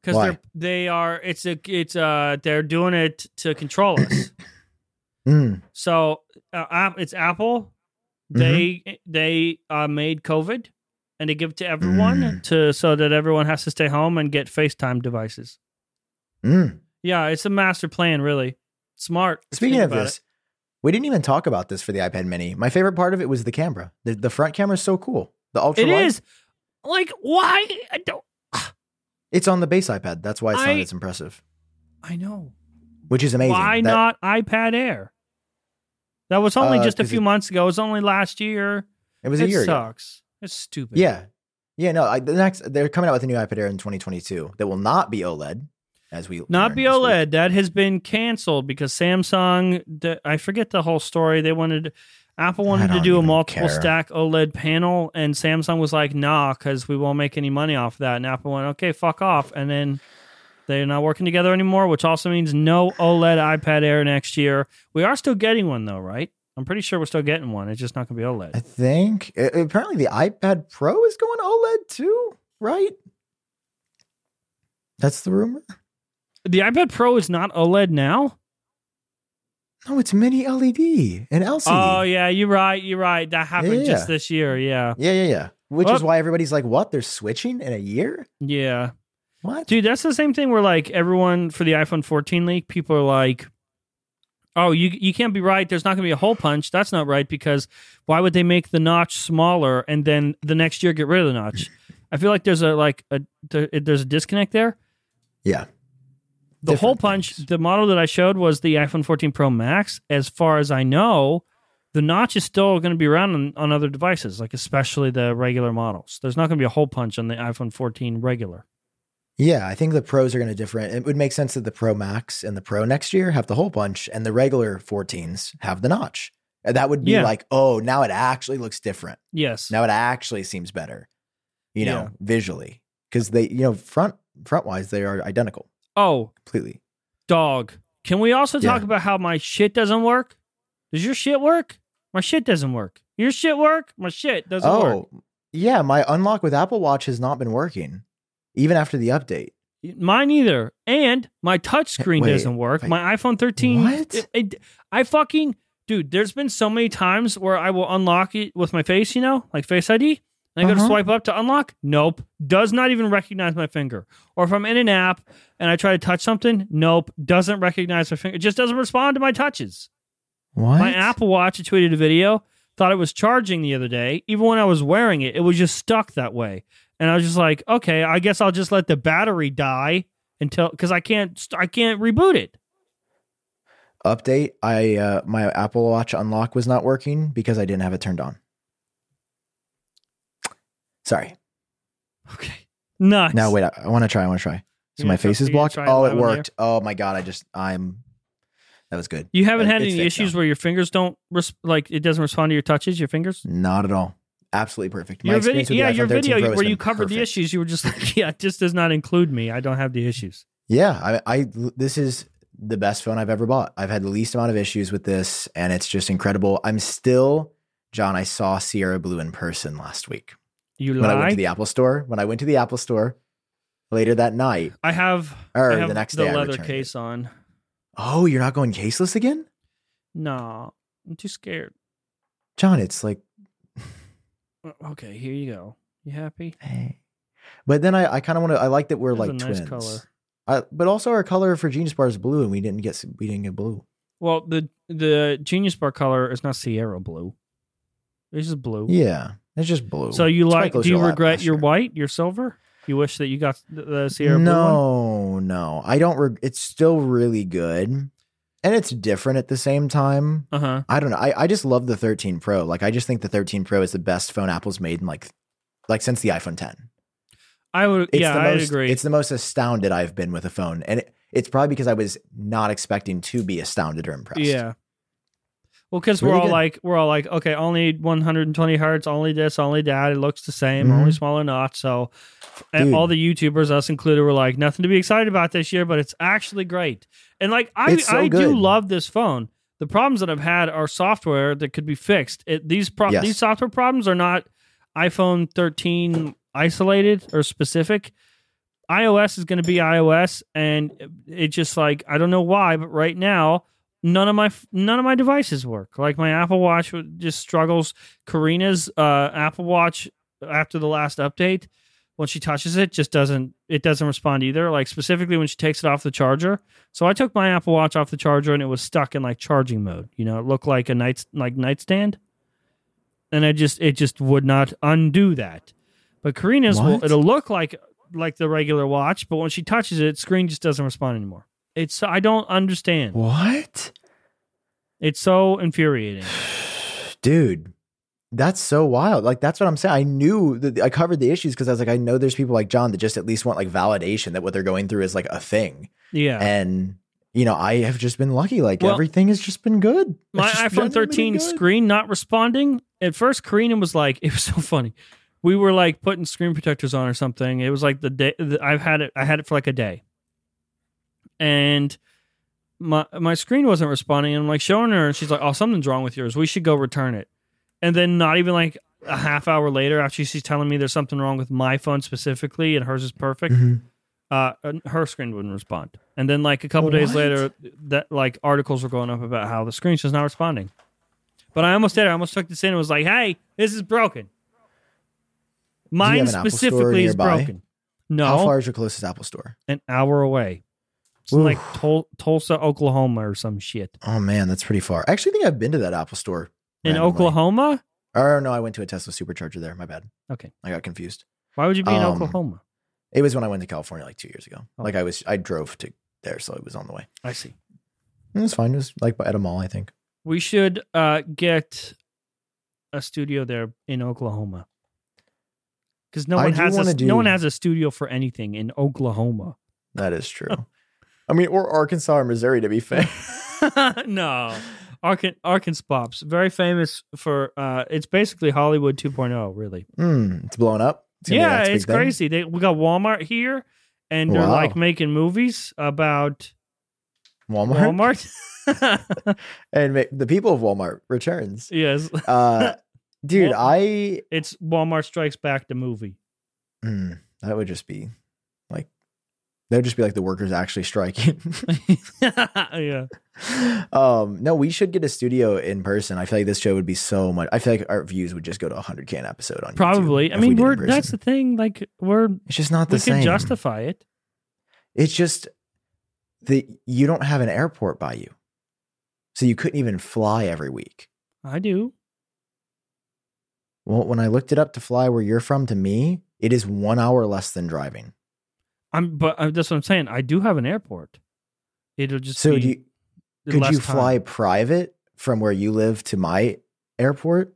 Speaker 3: Because they're they are. It's a it's uh they're doing it to control us. (coughs)
Speaker 2: Mm,
Speaker 3: so uh, it's Apple.
Speaker 2: Mm-hmm.
Speaker 3: They they uh, made COVID and they give it to everyone
Speaker 2: Mm.
Speaker 3: to so that everyone has to stay home and get FaceTime devices.
Speaker 2: mm.
Speaker 3: Yeah, it's a master plan, really smart.
Speaker 2: Speaking of this, we didn't even talk about this for the iPad Mini. My favorite part of it was the camera. The, the front camera is so cool. The ultra
Speaker 3: it, it
Speaker 2: wide.
Speaker 3: is like why I don't. (sighs)
Speaker 2: It's on the base iPad. That's why it's
Speaker 3: I-
Speaker 2: not as impressive.
Speaker 3: I know.
Speaker 2: Which is amazing.
Speaker 3: Why
Speaker 2: That-
Speaker 3: not iPad Air? That was only
Speaker 2: Uh,
Speaker 3: just a few
Speaker 2: it-
Speaker 3: months ago. It was only last year.
Speaker 2: It was a
Speaker 3: it
Speaker 2: year ago.
Speaker 3: sucks. It's stupid.
Speaker 2: Yeah, yeah. No, I, the next they're coming out with a new iPad Air in 2022 that will not be OLED, as we
Speaker 3: Not be. OLED. That has been canceled because Samsung. I forget the whole story. They wanted Apple wanted to
Speaker 2: don't
Speaker 3: a multiple
Speaker 2: care.
Speaker 3: stack OLED panel, and Samsung was like, "Nah, because we won't make any money off of that." And Apple went, "Okay, fuck off." And then they're not working together anymore, which also means no OLED iPad Air next year. We are still getting one though, right? I'm pretty sure we're still getting one. It's just not going to be OLED.
Speaker 2: I think apparently the iPad Pro is going OLED too, right? That's the rumor.
Speaker 3: The iPad Pro is not OLED now.
Speaker 2: No, it's mini LED and LCD.
Speaker 3: Oh yeah, you're right. You're right. That happened
Speaker 2: Yeah.
Speaker 3: just this year. Yeah,
Speaker 2: yeah, yeah, yeah. Which
Speaker 3: Well-
Speaker 2: is why everybody's like, "What? They're switching in a year?
Speaker 3: yeah.
Speaker 2: What?"
Speaker 3: Dude, that's the same thing where like everyone for the iPhone 14 leak, people are like, "Oh, you you can't be right. There's not going to be a hole punch. That's not right because why would they make the notch smaller and then the next year get rid of the notch?" I feel like there's a like a there's a disconnect there.
Speaker 2: Yeah.
Speaker 3: The hole punch,
Speaker 2: things.
Speaker 3: the model that I showed was the iPhone 14 Pro Max. As far as I know, the notch is still going to be around on, on other devices, like especially the regular models. There's not going to be a hole punch on the iPhone 14 regular.
Speaker 2: Yeah, I think the pros are going to different. It would make sense that the Pro Max and the Pro next year have the hole punch, and the regular 14s have the notch. And that would be
Speaker 3: Yeah.
Speaker 2: like, oh, now it actually looks different.
Speaker 3: Yes.
Speaker 2: Now it actually seems better, you know,
Speaker 3: Yeah.
Speaker 2: visually, because they, you know, front front wise they are identical
Speaker 3: oh,
Speaker 2: completely.
Speaker 3: dog. Can we also talk
Speaker 2: Yeah.
Speaker 3: about how my shit doesn't work? Does your shit work? My shit doesn't work. Your shit work? My shit doesn't oh, work.
Speaker 2: Oh, yeah, my unlock with Apple Watch has not been working, even after the update.
Speaker 3: Mine either. And my touch screen doesn't work.
Speaker 2: wait.
Speaker 3: My iPhone 13.
Speaker 2: What?
Speaker 3: it- it- I fucking dude. There's been so many times where I will unlock it with my face. You know, like Face ID. And I go to
Speaker 2: Uh-huh.
Speaker 3: swipe up to unlock. Nope. Does not even recognize my finger. Or if I'm in an app and I try to touch something, nope. Doesn't recognize my finger. It just doesn't respond to my touches.
Speaker 2: What?
Speaker 3: My Apple Watch, I tweeted a video, thought it was charging the other day. Even when I was wearing it, it was just stuck that way. And I was just like, okay, I guess I'll just let the battery die until because I can't I can't reboot it.
Speaker 2: update. I uh, my Apple Watch unlock was not working because I didn't have it turned on. Sorry.
Speaker 3: Okay. Nuts.
Speaker 2: Now wait, I, I want to try. I want to try. So
Speaker 3: You
Speaker 2: my
Speaker 3: gonna try-
Speaker 2: face is
Speaker 3: you gonna
Speaker 2: blocked.
Speaker 3: try
Speaker 2: Oh, it
Speaker 3: there?
Speaker 2: worked. Oh my god, I just I'm That was good.
Speaker 3: You haven't had
Speaker 2: it's
Speaker 3: any
Speaker 2: fixed
Speaker 3: issues
Speaker 2: now.
Speaker 3: where your fingers don't res- like it doesn't respond to your touches, your fingers.
Speaker 2: Not at all. Absolutely perfect. My
Speaker 3: Your video,
Speaker 2: experience with the
Speaker 3: yeah,
Speaker 2: iPhone
Speaker 3: your
Speaker 2: 13
Speaker 3: video
Speaker 2: Pro has
Speaker 3: where you covered the
Speaker 2: perfect.
Speaker 3: issues, you were just like, (laughs) yeah, it just does not include me. I don't have the issues.
Speaker 2: Yeah, I, I this is the best phone I've ever bought. I've had the least amount of issues with this, and it's just incredible. I'm still, John. I saw Sierra Blue in person last week
Speaker 3: You
Speaker 2: when I went to the Apple Store. When I went to the Apple Store later that night,
Speaker 3: I have,
Speaker 2: or
Speaker 3: I have
Speaker 2: the next
Speaker 3: the
Speaker 2: day,
Speaker 3: leather case
Speaker 2: it.
Speaker 3: on.
Speaker 2: Oh, you're not going caseless again,
Speaker 3: No, I'm too scared.
Speaker 2: John? It's like,
Speaker 3: Okay, here you go. You happy?
Speaker 2: hey. But then I, I kind of want to. I like that we're
Speaker 3: That's
Speaker 2: like
Speaker 3: nice
Speaker 2: twins.
Speaker 3: color.
Speaker 2: I, but also our color for Genius Bar is blue, and we didn't get we didn't get blue.
Speaker 3: Well, the the Genius Bar color is not Sierra blue. It's just blue.
Speaker 2: Yeah, it's just blue.
Speaker 3: So you
Speaker 2: It's
Speaker 3: like? Do you regret your
Speaker 2: year.
Speaker 3: white, your silver? You wish that you got the, Sierra
Speaker 2: no, no, I don't. Reg- it's still really good, and it's different at the same time.
Speaker 3: Uh huh.
Speaker 2: I don't know. I, I just love the 13 Pro. Like I just think the 13 Pro is the best phone Apple's made in like like since the iPhone 10.
Speaker 3: I would.
Speaker 2: It's
Speaker 3: yeah, I
Speaker 2: most,
Speaker 3: agree.
Speaker 2: It's the most astounded I've been with a phone, and it, it's probably because I was not expecting to be astounded or impressed.
Speaker 3: Yeah. Well, because we're all
Speaker 2: good.
Speaker 3: like, we're all like, okay, only 120 hertz, only this, only that. It looks the same,
Speaker 2: Mhm.
Speaker 3: only smaller notch. So, and all the YouTubers, us included, were like, nothing to be excited about this year, but it's actually great. And like, I,
Speaker 2: so
Speaker 3: I do love this phone. The problems that I've had are software that could be fixed. It, these pro-
Speaker 2: Yes.
Speaker 3: these software problems are not iPhone 13 isolated or specific. iOS is going to be iOS, and it just like I don't know why, but right now none of my none of my devices work. Like my Apple Watch just struggles. Karina's uh, Apple Watch after the last update, when she touches it, just doesn't it doesn't respond either. Like specifically when she takes it off the charger. So I took my Apple Watch off the charger and it was stuck in like charging mode. You know, it looked like a night like nightstand, and I just it just would not undo that. But Karina's will it'll look like like the regular watch, but when she touches it, screen just doesn't respond anymore. It's I don't understand.
Speaker 2: What?
Speaker 3: It's so infuriating. (sighs)
Speaker 2: Dude, that's so wild. Like that's what I'm saying. I knew that I covered the issues because I was like, I know there's people like John that just at least want like validation that what they're going through is like a thing.
Speaker 3: Yeah.
Speaker 2: And you know, I have just been lucky. Like
Speaker 3: Well,
Speaker 2: everything has just been good.
Speaker 3: my iPhone 13 screen not responding. At first, Karina was like, (laughs) it was so funny. We were like putting screen protectors on or something. It was like the day the, I've had it. I had it for like a day, and my my screen wasn't responding. And I'm like showing her, and she's like, "Oh, something's wrong with yours. We should go return it." And then not even like a half hour later, after she's telling me there's something wrong with my phone specifically, and hers is perfect.
Speaker 2: Mhm.
Speaker 3: uh, her screen wouldn't respond. And then like a couple days later, that like articles were going up about how the screen's just not responding. But I almost did. it. I almost took this in and was like, "Hey, this is broken." Mine
Speaker 2: have an Apple store
Speaker 3: specifically is broken. No,
Speaker 2: How far is your closest Apple store?
Speaker 3: an hour away. It's
Speaker 2: Oof.
Speaker 3: like Tul- Tulsa, Oklahoma, or some shit.
Speaker 2: Oh man, that's pretty far. I actually think I've been to that Apple store.
Speaker 3: In
Speaker 2: randomly.
Speaker 3: Oklahoma?
Speaker 2: Or no, I went to a Tesla supercharger there. My bad.
Speaker 3: Okay.
Speaker 2: I got confused.
Speaker 3: Why would you be in
Speaker 2: Um,
Speaker 3: Oklahoma?
Speaker 2: It was when I went to California like two years ago.
Speaker 3: Oh.
Speaker 2: Like I was, I drove to there, so it was on the way.
Speaker 3: I see.
Speaker 2: It was fine. It was like at a mall, I think.
Speaker 3: We should uh, get a studio there in Oklahoma. Because no one
Speaker 2: do
Speaker 3: has a,
Speaker 2: wanna
Speaker 3: no one has a studio for anything in Oklahoma.
Speaker 2: That is true. (laughs) I mean, or Arkansas or Missouri, to be (laughs) fair. (laughs)
Speaker 3: no, Arkan Arkansas Pops, very famous for. Uh, it's basically Hollywood 2.0, really.
Speaker 2: Hmm, it's blowing up. It's gonna be the
Speaker 3: yeah, it's
Speaker 2: thing.
Speaker 3: crazy. They we got Walmart here, and they're
Speaker 2: Wow.
Speaker 3: like making movies about
Speaker 2: Walmart,
Speaker 3: Walmart. (laughs)
Speaker 2: and ma- the people of Walmart returns.
Speaker 3: yes,
Speaker 2: Uh, dude, I
Speaker 3: it's Walmart Strikes Back the movie.
Speaker 2: mm, that would just be that would just be like the workers actually striking. (laughs)
Speaker 3: yeah,
Speaker 2: um, no, we should get a studio in person. I feel like this show would be so much. I feel like our views would just go to 100k an episode on YouTube
Speaker 3: probably. I
Speaker 2: if we
Speaker 3: mean, we're that's the thing. Like we're
Speaker 2: it's just not the
Speaker 3: we
Speaker 2: same.
Speaker 3: can justify it.
Speaker 2: It's just that you don't have an airport by you, so you couldn't even fly every week.
Speaker 3: I do.
Speaker 2: Well, when I looked it up to fly where you're from to me, it is one hour less than driving.
Speaker 3: I'm, but uh, that's what I'm saying. I do have an airport. It'll just
Speaker 2: So
Speaker 3: be
Speaker 2: do you, could you
Speaker 3: time.
Speaker 2: fly private from where you live to my airport?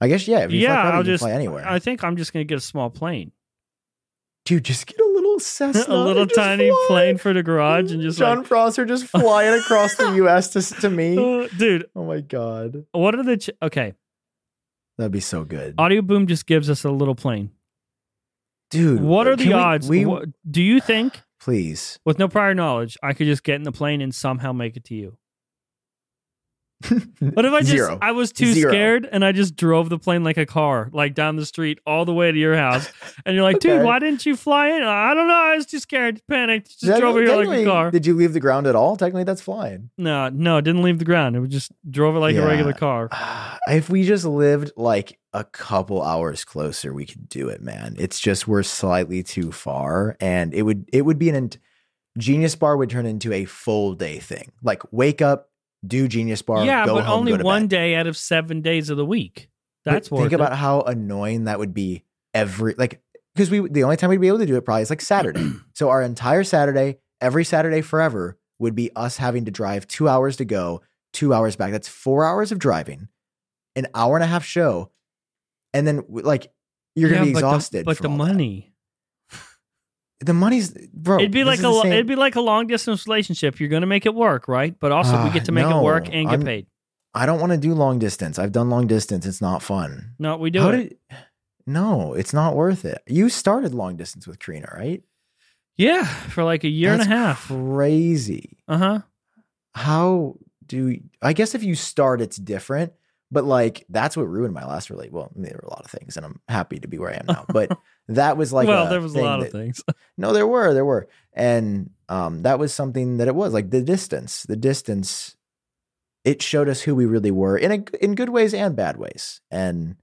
Speaker 2: I guess yeah. If you
Speaker 3: Yeah,
Speaker 2: fly private,
Speaker 3: I'll
Speaker 2: you
Speaker 3: just-
Speaker 2: fly anywhere.
Speaker 3: I think I'm just gonna get a small plane.
Speaker 2: Dude, just get a little Cessna. (laughs)
Speaker 3: a little tiny
Speaker 2: flying.
Speaker 3: plane for the garage and just
Speaker 2: John
Speaker 3: like,
Speaker 2: Prosser just (laughs) flying across the U.S. to to me. (laughs)
Speaker 3: uh, dude,
Speaker 2: Oh my god,
Speaker 3: what are the ch- okay?
Speaker 2: that'd be so good,
Speaker 3: Audioboom just gives us a little plane.
Speaker 2: Dude.
Speaker 3: What are the
Speaker 2: we-
Speaker 3: odds?
Speaker 2: We,
Speaker 3: What- do you think,
Speaker 2: please.
Speaker 3: with no prior knowledge, I could just get in the plane and somehow make it to you? (laughs) What if I just
Speaker 2: Zero.
Speaker 3: I was too
Speaker 2: Zero.
Speaker 3: scared and I just drove the plane like a car, like down the street all the way to your house, (laughs) and you're like, dude, why didn't you fly in? I don't know, I was too scared, panicked, just
Speaker 2: Technically-
Speaker 3: drove here like a car.
Speaker 2: Did you leave the ground at all? Technically, that's flying.
Speaker 3: No, no, it didn't leave the ground. It was just drove it like
Speaker 2: Yeah.
Speaker 3: a regular car. (sighs)
Speaker 2: If we just lived like a couple hours closer, we could do it, man. It's just we're slightly too far, and it would it would be an Genius Bar would turn into a full day thing. Like wake up, do Genius Bar,
Speaker 3: yeah,
Speaker 2: go
Speaker 3: but
Speaker 2: home,
Speaker 3: only one
Speaker 2: bed.
Speaker 3: day out of seven days of the week.
Speaker 2: But
Speaker 3: That's worth
Speaker 2: think
Speaker 3: it.
Speaker 2: about how annoying that would be every like because we the only time we'd be able to do it probably is like Saturday. (clears throat) so our entire Saturday, every Saturday forever, would be us having to drive two hours to go, two hours back. That's four hours of driving, an hour and a half show, and then like you're gonna be
Speaker 3: but the-
Speaker 2: exhausted.
Speaker 3: But the,
Speaker 2: all that.
Speaker 3: money,
Speaker 2: the money's bro.
Speaker 3: it'd be like a lo- it'd be like a long distance relationship. You're gonna make it work, right? But also, we
Speaker 2: Ah,
Speaker 3: get to make it work and get
Speaker 2: I'm-
Speaker 3: paid.
Speaker 2: I don't want to do long distance. I've done long distance. It's not fun.
Speaker 3: No, we do
Speaker 2: How
Speaker 3: it.
Speaker 2: did? No, it's not worth it. You started long distance with Karina, right?
Speaker 3: yeah, for like a year and a half.
Speaker 2: Crazy.
Speaker 3: Uh huh.
Speaker 2: How do I guess if you start, it's different. But like that's what ruined my last relationship. Well, there were a lot of things, and I'm happy to be where I am now. But (laughs) that was like
Speaker 3: well,
Speaker 2: a
Speaker 3: there was a lot
Speaker 2: that-
Speaker 3: of things. (laughs)
Speaker 2: No, there were, there were, and um, that was something that it was like the distance. The distance, it showed us who we really were in a in good ways and bad ways. And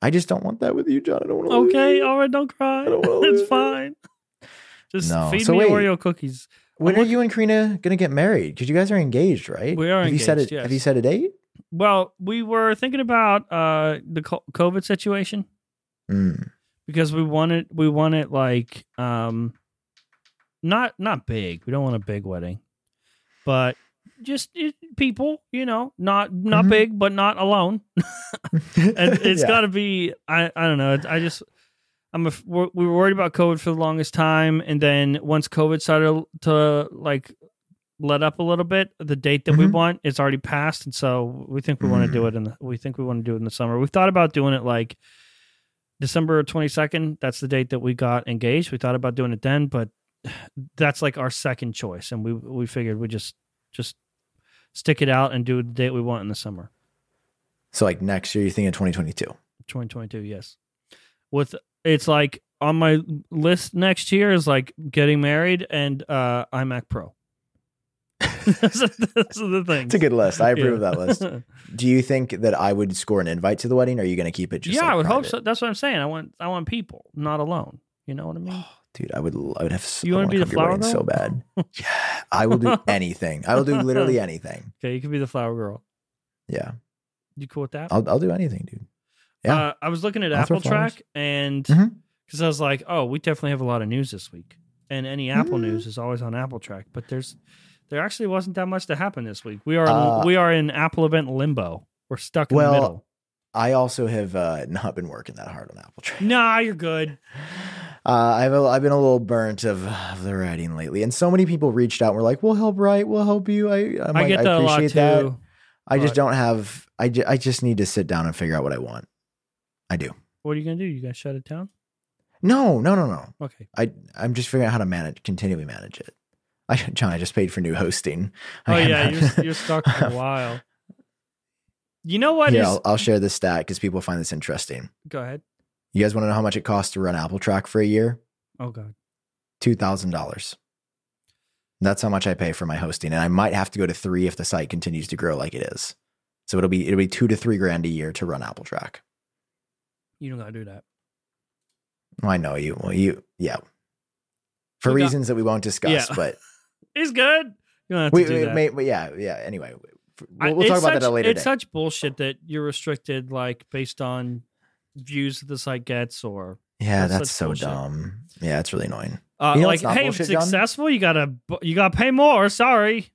Speaker 2: I just don't want that with you, John. I don't want to.
Speaker 3: okay, all right, don't cry.
Speaker 2: Don't (laughs)
Speaker 3: it's fine. (laughs) Just
Speaker 2: No.
Speaker 3: feed
Speaker 2: So
Speaker 3: me
Speaker 2: wait.
Speaker 3: Oreo cookies.
Speaker 2: When
Speaker 3: I'm
Speaker 2: are
Speaker 3: look-
Speaker 2: you and Karina gonna get married? Because you guys are engaged, right?
Speaker 3: We are
Speaker 2: have You set
Speaker 3: engaged,
Speaker 2: it, Have you set a date?
Speaker 3: Well, we were thinking about uh the COVID situation
Speaker 2: Mm.
Speaker 3: because we want it we want it like um not not big. We don't want a big wedding, but just it, people, you know, not not
Speaker 2: Mhm.
Speaker 3: big, but not alone. (laughs) and (laughs) it's
Speaker 2: Yeah.
Speaker 3: got to be. I I don't know. I just. I'm a, we're, were worried about COVID for the longest time, and then once COVID started to like let up a little bit, the date that we
Speaker 2: Mhm.
Speaker 3: want it's already passed, and so we think we want to do
Speaker 2: Mm.
Speaker 3: it in the we think we want to do it in the summer. We've thought about doing it like December 22nd. That's the date that we got engaged. We thought about doing it then, but (sighs) that's like our second choice, and we we figured we just just stick it out and do the date we want in the summer.
Speaker 2: So like next year, you think in 2022?
Speaker 3: 2022 yes with it's like on my list next year is like getting married and uh imac pro those, are, those are the things
Speaker 2: It's a good list. I approve of that list. (laughs) Do you think that I would score an invite to the wedding? Or are you going to keep it just?
Speaker 3: yeah
Speaker 2: like,
Speaker 3: i would hope so that's what i'm saying i want i want people not alone you know what i mean
Speaker 2: Dude, I would. I would have.
Speaker 3: You wanna
Speaker 2: wanna
Speaker 3: be the
Speaker 2: to
Speaker 3: flower
Speaker 2: girl? so bad. (laughs) yeah, I will do (laughs) anything. I will do literally anything.
Speaker 3: okay you could be the flower girl
Speaker 2: Yeah,
Speaker 3: you cool with that
Speaker 2: I'll. I'll do anything, dude. yeah.
Speaker 3: uh, i was looking at
Speaker 2: I'll
Speaker 3: apple track and because i was like oh we definitely have a lot of news this week and any apple
Speaker 2: Mhm.
Speaker 3: news is always on apple track but there's there actually wasn't that much to happen this week we are
Speaker 2: Uh,
Speaker 3: we are in apple event limbo we're stuck in
Speaker 2: Well,
Speaker 3: the middle
Speaker 2: I also have uh, not been working that hard on Apple Track.
Speaker 3: nah you're good (laughs)
Speaker 2: Uh, I've I've been a little burnt of, of the writing lately, and so many people reached out. and were like, "We'll help write. We'll help you." I I'm
Speaker 3: i
Speaker 2: like,
Speaker 3: get that lot
Speaker 2: appreciate
Speaker 3: too
Speaker 2: that. I just don't have. I, ju- I just need to sit down and figure out what I want. I do.
Speaker 3: what are you gonna do you guys shut it down
Speaker 2: No, no, no, no.
Speaker 3: okay
Speaker 2: I I'm just figuring out how to manage, continually manage it. I, John, I just paid for new hosting.
Speaker 3: oh
Speaker 2: I
Speaker 3: yeah you're, you're stuck for a (laughs) while you know what is-
Speaker 2: I'll, I'll share this stat because people find this interesting.
Speaker 3: go ahead
Speaker 2: You guys want to know how much it costs to run Apple Track for a year?
Speaker 3: oh god
Speaker 2: Two thousand dollars. That's how much I pay for my hosting, and I might have to go to three if the site continues to grow like it is. So it'll be it'll be two to three grand a year to run Apple Track.
Speaker 3: you don't gotta do that
Speaker 2: Well, I know you. Well, you yeah. For
Speaker 3: We got-
Speaker 2: reasons that we won't discuss,
Speaker 3: Yeah.
Speaker 2: but
Speaker 3: it's good you don't have
Speaker 2: we,
Speaker 3: do that.
Speaker 2: may, but yeah, yeah. Anyway, we'll, we'll talk
Speaker 3: it's
Speaker 2: about that
Speaker 3: such-
Speaker 2: later
Speaker 3: It's
Speaker 2: date.
Speaker 3: such bullshit that you're restricted, like based on views that the site gets, or
Speaker 2: yeah,
Speaker 3: that's
Speaker 2: that's so
Speaker 3: bullshit.
Speaker 2: dumb. Yeah, it's really annoying.
Speaker 3: uh,
Speaker 2: You know
Speaker 3: like, hey, if
Speaker 2: bullshit,
Speaker 3: it's
Speaker 2: John?
Speaker 3: successful, you gotta you gotta pay more. Sorry,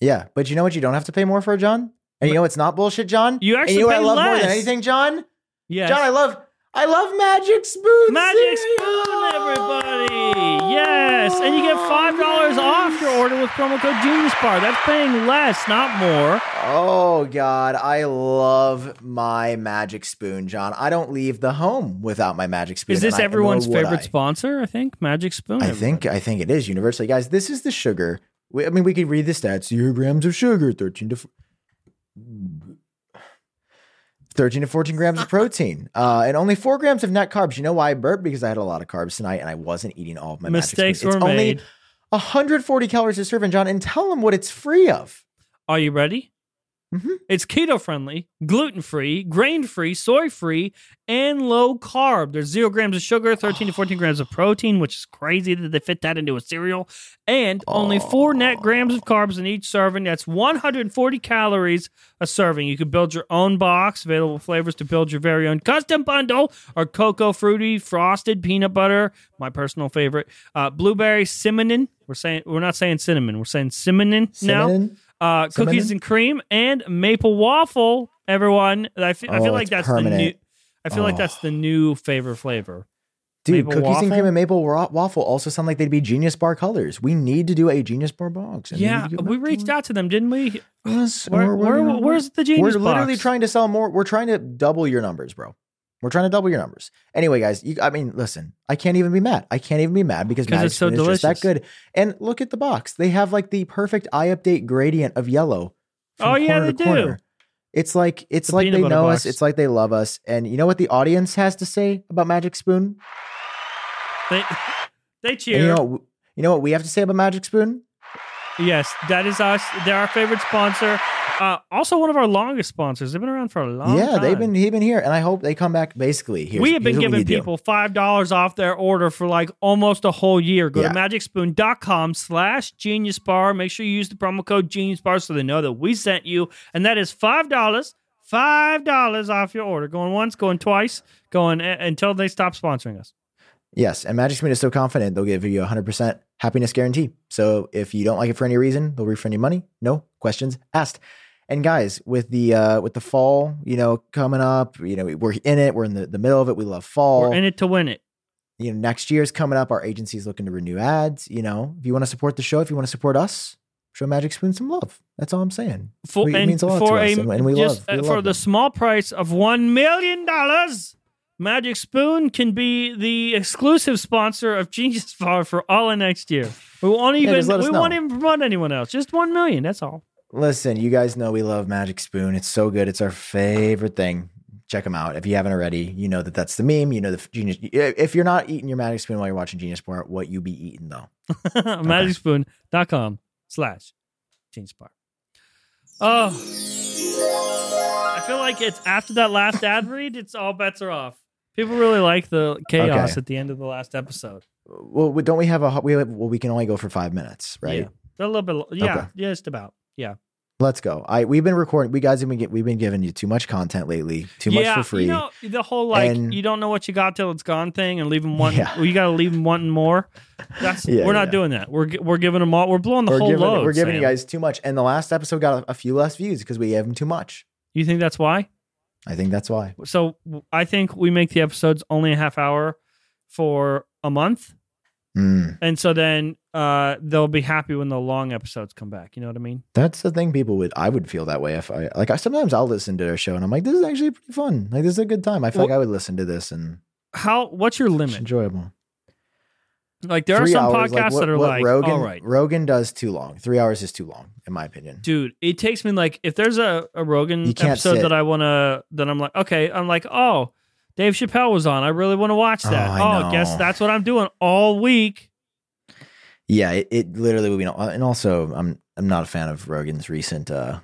Speaker 2: Yeah, but you know what? You don't have to pay more for, John. And you know it's not bullshit, John?
Speaker 3: You
Speaker 2: and
Speaker 3: actually
Speaker 2: you know what I
Speaker 3: pay
Speaker 2: love more than anything, John?
Speaker 3: yes,
Speaker 2: John, I love I love Magic Spoon.
Speaker 3: Magic
Speaker 2: cereal.
Speaker 3: Spoon, everybody. Yes. And you get $5 off your order with promo code Genius Bar. That's paying less, not more.
Speaker 2: Oh God, I love my magic spoon, John. I don't leave the home without my magic spoon.
Speaker 3: Is this
Speaker 2: I-
Speaker 3: everyone's favorite
Speaker 2: I.
Speaker 3: sponsor? I think Magic Spoon.
Speaker 2: I think I think it is universally, guys. This is the sugar. We, I mean, we could read the stats: zero grams of sugar, thirteen to f- thirteen to fourteen grams of (laughs) protein, uh, and only four grams of net carbs. You know why I burped? Because I had a lot of carbs tonight, and I wasn't eating all of my Magic
Speaker 3: mistakes
Speaker 2: Spoon.
Speaker 3: were
Speaker 2: It's only
Speaker 3: made.
Speaker 2: 140 calories a serving, John, and tell them what it's free of.
Speaker 3: Are you ready?
Speaker 2: Mhm.
Speaker 3: It's keto friendly, gluten free, grain free, soy free, and low carb. There's zero grams of sugar, 13 to 14 grams of protein, which is crazy that they fit that into a cereal, and only four net grams of carbs in each serving. That's 140 calories a serving. You can build your own box, available flavors to build your very own custom bundle are cocoa fruity, frosted peanut butter, my personal favorite, uh, blueberry cinnamon. We're saying we're not saying cinnamon, we're saying cinnamon now
Speaker 2: Cinnamon?
Speaker 3: Uh, cookies and cream and maple waffle. Everyone, I feel, I
Speaker 2: Oh,
Speaker 3: feel like that's the new. I feel like
Speaker 2: Oh.
Speaker 3: that's the new favorite flavor.
Speaker 2: Dude,
Speaker 3: Maple
Speaker 2: cookies
Speaker 3: waffle?
Speaker 2: and cream and maple wa- waffle also sound like they'd be Genius Bar colors. We need to do a Genius Bar box. and
Speaker 3: Yeah, we reached out to them, didn't we?
Speaker 2: Yes,
Speaker 3: Where,
Speaker 2: we're-
Speaker 3: where, where's the Genius? Bar?
Speaker 2: We're literally
Speaker 3: box?
Speaker 2: trying to sell more. We're trying to double your numbers, bro. We're trying to double your numbers. Anyway, guys, you, I mean, listen, I can't even be mad. I can't even be mad because Magic
Speaker 3: it's so
Speaker 2: Spoon is just that good. And look at the box; they have like the perfect iUpdate gradient of yellow.
Speaker 3: Oh, yeah, they
Speaker 2: corner.
Speaker 3: do.
Speaker 2: It's like it's
Speaker 3: The
Speaker 2: like they know
Speaker 3: box.
Speaker 2: us. It's like they love us. And you know what the audience has to say about Magic Spoon?
Speaker 3: They, they
Speaker 2: And you know, what- you know what we have to say about Magic Spoon?
Speaker 3: Yes, that is us. They're our favorite sponsor. Uh, also, one of our longest sponsors. They've been around for a long
Speaker 2: yeah,
Speaker 3: time.
Speaker 2: they've been they've been here, and I hope they come back. Basically, here's,
Speaker 3: we have been giving people five dollars off their order for like almost a whole year. Go
Speaker 2: Yeah.
Speaker 3: to magicspoon.com slash genius bar. Make sure you use the promo code genius bar so they know that we sent you. And that is five dollars. Five dollars off your order. Going once, going twice, going until they stop sponsoring us.
Speaker 2: Yes, and Magic Spoon is so confident they'll give you a hundred percent happiness guarantee. So if you don't like it for any reason, they'll refund you money. No questions asked. And guys, with the uh with the fall, you know, coming up, you know, we're in it. We're in the, the middle of it. We love fall.
Speaker 3: We're in it to win it.
Speaker 2: you know, next year's coming up. Our agency's looking to renew ads. You know, if you want to support the show, if you want to support us, show Magic Spoon some love. That's all I'm saying.
Speaker 3: For,
Speaker 2: We- it means a lot to us,
Speaker 3: a-
Speaker 2: and, we
Speaker 3: just,
Speaker 2: love we
Speaker 3: uh, for
Speaker 2: love
Speaker 3: the small price of one million dollars. Magic Spoon can be the exclusive sponsor of Genius (laughs) Bar for all of next year. We won't even
Speaker 2: us
Speaker 3: we
Speaker 2: know.
Speaker 3: won't even promote anyone else. Just one million. That's all.
Speaker 2: Listen, you guys know we love Magic Spoon. It's so good. It's our favorite thing. Check them out. If you haven't already, you know that that's the meme. You know the Genius. If you're not eating your Magic Spoon while you're watching Genius Bar, what you be eating though? (laughs)
Speaker 3: Magicspoon.com slash Genius Bar. Oh. I feel like it's after that last ad read, it's all bets are off. People really like the chaos
Speaker 2: Okay.
Speaker 3: at the end of the last episode.
Speaker 2: Well, we- don't we have a we have, well we can only go for five minutes, right?
Speaker 3: Yeah. They're a little bit, lo- yeah,
Speaker 2: Okay.
Speaker 3: just about. Yeah.
Speaker 2: Let's go. I we've been recording. We guys have been get, we've been giving you too much content lately. Too
Speaker 3: yeah,
Speaker 2: much for free.
Speaker 3: You know, the whole like
Speaker 2: And-
Speaker 3: you don't know what you got till it's gone thing, and leave them one.
Speaker 2: Yeah.
Speaker 3: well, you got to leave them wanting more. That's
Speaker 2: Yeah,
Speaker 3: we're not
Speaker 2: yeah.
Speaker 3: doing that. We're gi- we're giving them all. We're blowing the
Speaker 2: we're
Speaker 3: whole
Speaker 2: giving
Speaker 3: load.
Speaker 2: we're giving you
Speaker 3: Sam.
Speaker 2: guys too much, and the last episode got a, a few less views because we gave them too much.
Speaker 3: You think that's why?
Speaker 2: I think that's why.
Speaker 3: So I think we make the episodes only a half hour for a month,
Speaker 2: Mm.
Speaker 3: and so then uh, they'll be happy when the long episodes come back. You know what I mean?
Speaker 2: That's the thing. People would. I would feel that way if I like. I sometimes I'll listen to their show and I'm like, this is actually pretty fun. Like this is a good time. I feel
Speaker 3: Well-
Speaker 2: like I would listen to this and
Speaker 3: How? What's your
Speaker 2: it's
Speaker 3: limit?
Speaker 2: enjoyable.
Speaker 3: Like there are some
Speaker 2: hours,
Speaker 3: podcasts
Speaker 2: what-
Speaker 3: that are like,
Speaker 2: Rogan,
Speaker 3: all right,
Speaker 2: Rogan does too long. Three hours is too long, in my opinion.
Speaker 3: dude it takes me like if there's a, a rogan episode
Speaker 2: sit.
Speaker 3: that i want to that i'm like okay i'm like oh dave chappelle was on i really want to watch that
Speaker 2: Oh, I
Speaker 3: oh, guess that's what i'm doing all week
Speaker 2: Yeah, it, it literally would be. no- And also, I'm I'm not a fan of Rogan's recent uh,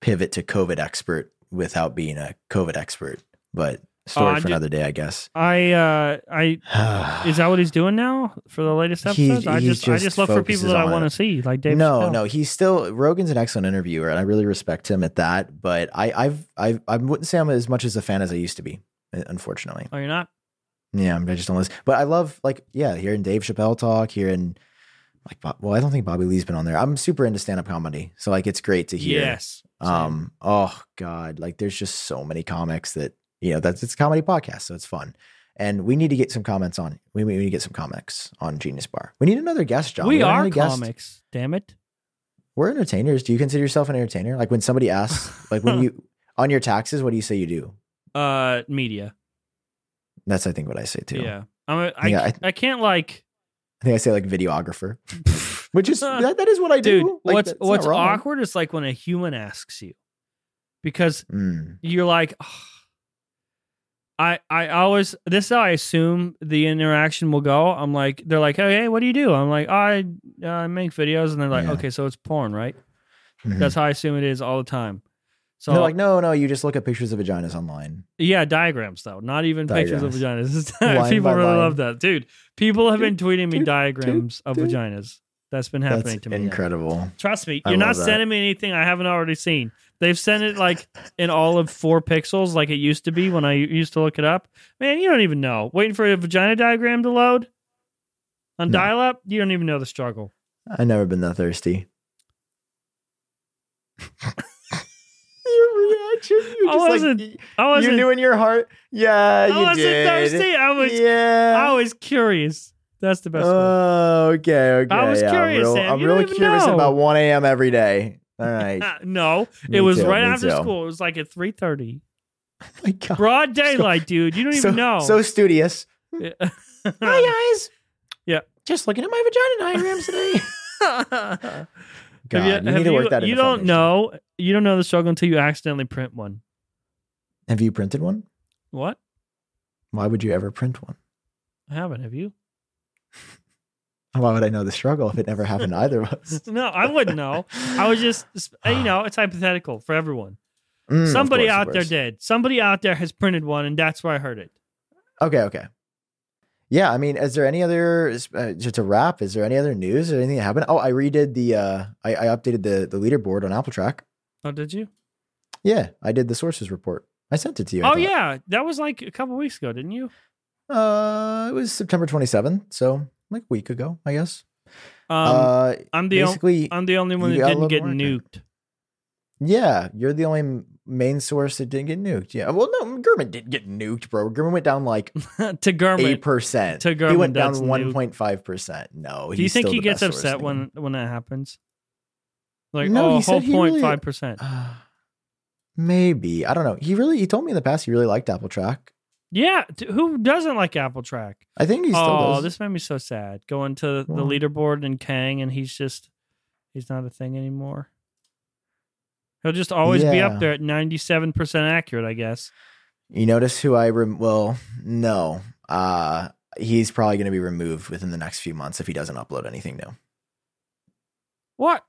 Speaker 2: pivot to COVID expert without being a COVID expert. But story
Speaker 3: I
Speaker 2: for another day, I guess.
Speaker 3: i uh i (sighs) is that what he's doing now for the latest episodes i
Speaker 2: he's
Speaker 3: just i
Speaker 2: just
Speaker 3: just look for people that i want to see like dave
Speaker 2: no,
Speaker 3: Chappelle.
Speaker 2: no, he's still Rogan's an excellent interviewer, and I really respect him at that. But I, I've, I, I wouldn't say I'm as much as a fan as I used to be. Unfortunately,
Speaker 3: oh you're not
Speaker 2: yeah, I'm just don't listen. But I love, like, yeah, hearing Dave Chappelle talk, hearing like, well, I don't think Bobby Lee's been on there. I'm super into stand up comedy, so like, it's great to hear.
Speaker 3: yes Same.
Speaker 2: Um, oh God, like there's just so many comics that you know that's it's a comedy podcast, so it's fun. And we need to get some comments on. We, we need to get some comics on Genius Bar. We need another guest, Jon.
Speaker 3: we
Speaker 2: don't
Speaker 3: are comics. Damn it.
Speaker 2: We're entertainers. Do you consider yourself an entertainer? Like when somebody asks, (laughs) like when you on your taxes, what do you say you do?
Speaker 3: Uh, media.
Speaker 2: That's I think what I say too.
Speaker 3: Yeah. I'm a, I,
Speaker 2: Yeah, I-
Speaker 3: I can't like,
Speaker 2: I think I say like videographer, (laughs) which is that, that is what I
Speaker 3: dude.
Speaker 2: do. Like,
Speaker 3: what's what's awkward is like when a human asks you, because
Speaker 2: Mm,
Speaker 3: you're like, "Ugh." I I always this is how I assume the interaction will go. I'm like, they're like, hey, hey what do you do? I'm like, I uh, make videos, and they're like,
Speaker 2: Yeah.
Speaker 3: okay, so it's porn, right?
Speaker 2: mhm.
Speaker 3: That's how I assume it is all the time. So
Speaker 2: They're like, no, no, you just look at pictures of vaginas online.
Speaker 3: Yeah, diagrams though, not even pictures of vaginas. (laughs) People really
Speaker 2: line.
Speaker 3: love that, dude. People have been tweeting me
Speaker 2: dude,
Speaker 3: diagrams of
Speaker 2: dude.
Speaker 3: vaginas. That's been happening
Speaker 2: That's
Speaker 3: to me. now.
Speaker 2: incredible.
Speaker 3: Trust me,
Speaker 2: I
Speaker 3: you're not
Speaker 2: that.
Speaker 3: sending me anything I haven't already seen. They've sent it like in all of four pixels, like it used to be when I used to look it up. Man, you don't even know. Waiting for a vagina diagram to load on
Speaker 2: No.
Speaker 3: dial up, you don't even know the struggle.
Speaker 2: I've never been that thirsty. (laughs) Your reaction, you
Speaker 3: I
Speaker 2: just
Speaker 3: wasn't-
Speaker 2: like
Speaker 3: I wasn't, You
Speaker 2: knew in your heart. Yeah,
Speaker 3: I wasn't
Speaker 2: did.
Speaker 3: thirsty. I was,
Speaker 2: yeah.
Speaker 3: I was curious. That's the best one.
Speaker 2: Oh, okay, okay.
Speaker 3: I was
Speaker 2: yeah,
Speaker 3: curious,
Speaker 2: I'm, real. I'm
Speaker 3: You
Speaker 2: really curious
Speaker 3: know.
Speaker 2: about 1 a.m. every day. All right. (laughs)
Speaker 3: No,
Speaker 2: Me
Speaker 3: it was
Speaker 2: too,
Speaker 3: right
Speaker 2: me
Speaker 3: after
Speaker 2: too.
Speaker 3: school. It was like at three thirty. (laughs)
Speaker 2: Oh my God.
Speaker 3: Broad daylight, dude. You don't
Speaker 2: so,
Speaker 3: even know.
Speaker 2: So studious.
Speaker 3: Yeah.
Speaker 2: Hi guys.
Speaker 3: Yeah.
Speaker 2: Just looking at my vagina diagrams today. (laughs) God,
Speaker 3: Have
Speaker 2: you,
Speaker 3: have
Speaker 2: need to work that.
Speaker 3: You
Speaker 2: into
Speaker 3: don't
Speaker 2: foundation.
Speaker 3: know. You don't know the struggle until you accidentally print one.
Speaker 2: Have you printed one?
Speaker 3: What?
Speaker 2: Why would you ever print one?
Speaker 3: I haven't. Have you?
Speaker 2: Why would I know the struggle if it never happened to either of us? (laughs)
Speaker 3: No, I wouldn't know. I was just, you know, it's hypothetical for everyone. (sighs)
Speaker 2: Mm,
Speaker 3: Somebody
Speaker 2: course,
Speaker 3: out there did. Somebody out there has printed one, and that's where I heard it.
Speaker 2: Okay, okay. Yeah, I mean, is there any other uh, just a wrap? Is there any other news or anything that happened? Oh, I redid the uh I, I updated the the leaderboard on Apple Track.
Speaker 3: Oh, did you?
Speaker 2: Yeah, I did the sources report. I sent it to you. I
Speaker 3: oh
Speaker 2: thought.
Speaker 3: yeah, that was like a couple weeks ago, didn't you?
Speaker 2: Uh it was September 27th, so like a week ago, I guess.
Speaker 3: Um,
Speaker 2: uh
Speaker 3: I'm the o-
Speaker 2: basically
Speaker 3: I'm the only one that didn't get nuked.
Speaker 2: Yeah, you're the only main source that didn't get nuked. Yeah. Well, no, Gurman didn't get nuked, bro. Gurman went down like (laughs)
Speaker 3: to Garmin.
Speaker 2: eight percent.
Speaker 3: to
Speaker 2: He went down one point five percent. No,
Speaker 3: Do you think he gets upset when when that happens? Like,
Speaker 2: No,
Speaker 3: oh, whole point five percent. (sighs)
Speaker 2: Maybe I don't know. He really he told me in the past he really liked Apple Track.
Speaker 3: Yeah, who doesn't like Apple Track?
Speaker 2: I think he still
Speaker 3: Oh,
Speaker 2: does.
Speaker 3: this made me so sad. Going to the leaderboard and Kang, and he's just he's not a thing anymore. He'll just always be up there at ninety-seven percent accurate, I guess.
Speaker 2: You notice who I rem- well no. Uh he's probably going to be removed within the next few months if he doesn't upload anything new.
Speaker 3: What?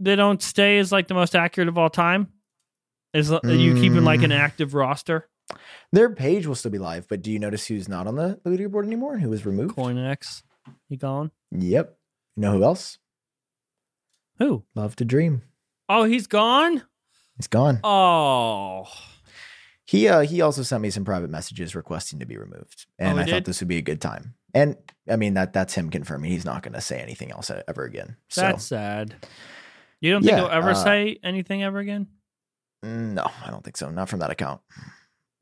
Speaker 3: They don't stay as like the most accurate of all time. Is are you keeping like an
Speaker 2: Mm.
Speaker 3: active roster?
Speaker 2: Their page will still be live, but do you notice who's not on the leaderboard anymore and who was removed?
Speaker 3: CoinX, he gone?
Speaker 2: Yep. You know who else?
Speaker 3: Who?
Speaker 2: Love to Dream.
Speaker 3: Oh, he's gone.
Speaker 2: He's gone.
Speaker 3: Oh,
Speaker 2: He uh he also sent me some private messages requesting to be removed, and
Speaker 3: Oh,
Speaker 2: I
Speaker 3: did?
Speaker 2: thought this would be a good time. And I mean that that's him confirming he's not going to say anything else e, ever again. So
Speaker 3: that's sad. You don't think
Speaker 2: Yeah,
Speaker 3: he'll ever
Speaker 2: uh,
Speaker 3: say anything ever again?
Speaker 2: no, I don't think so. Not from that account.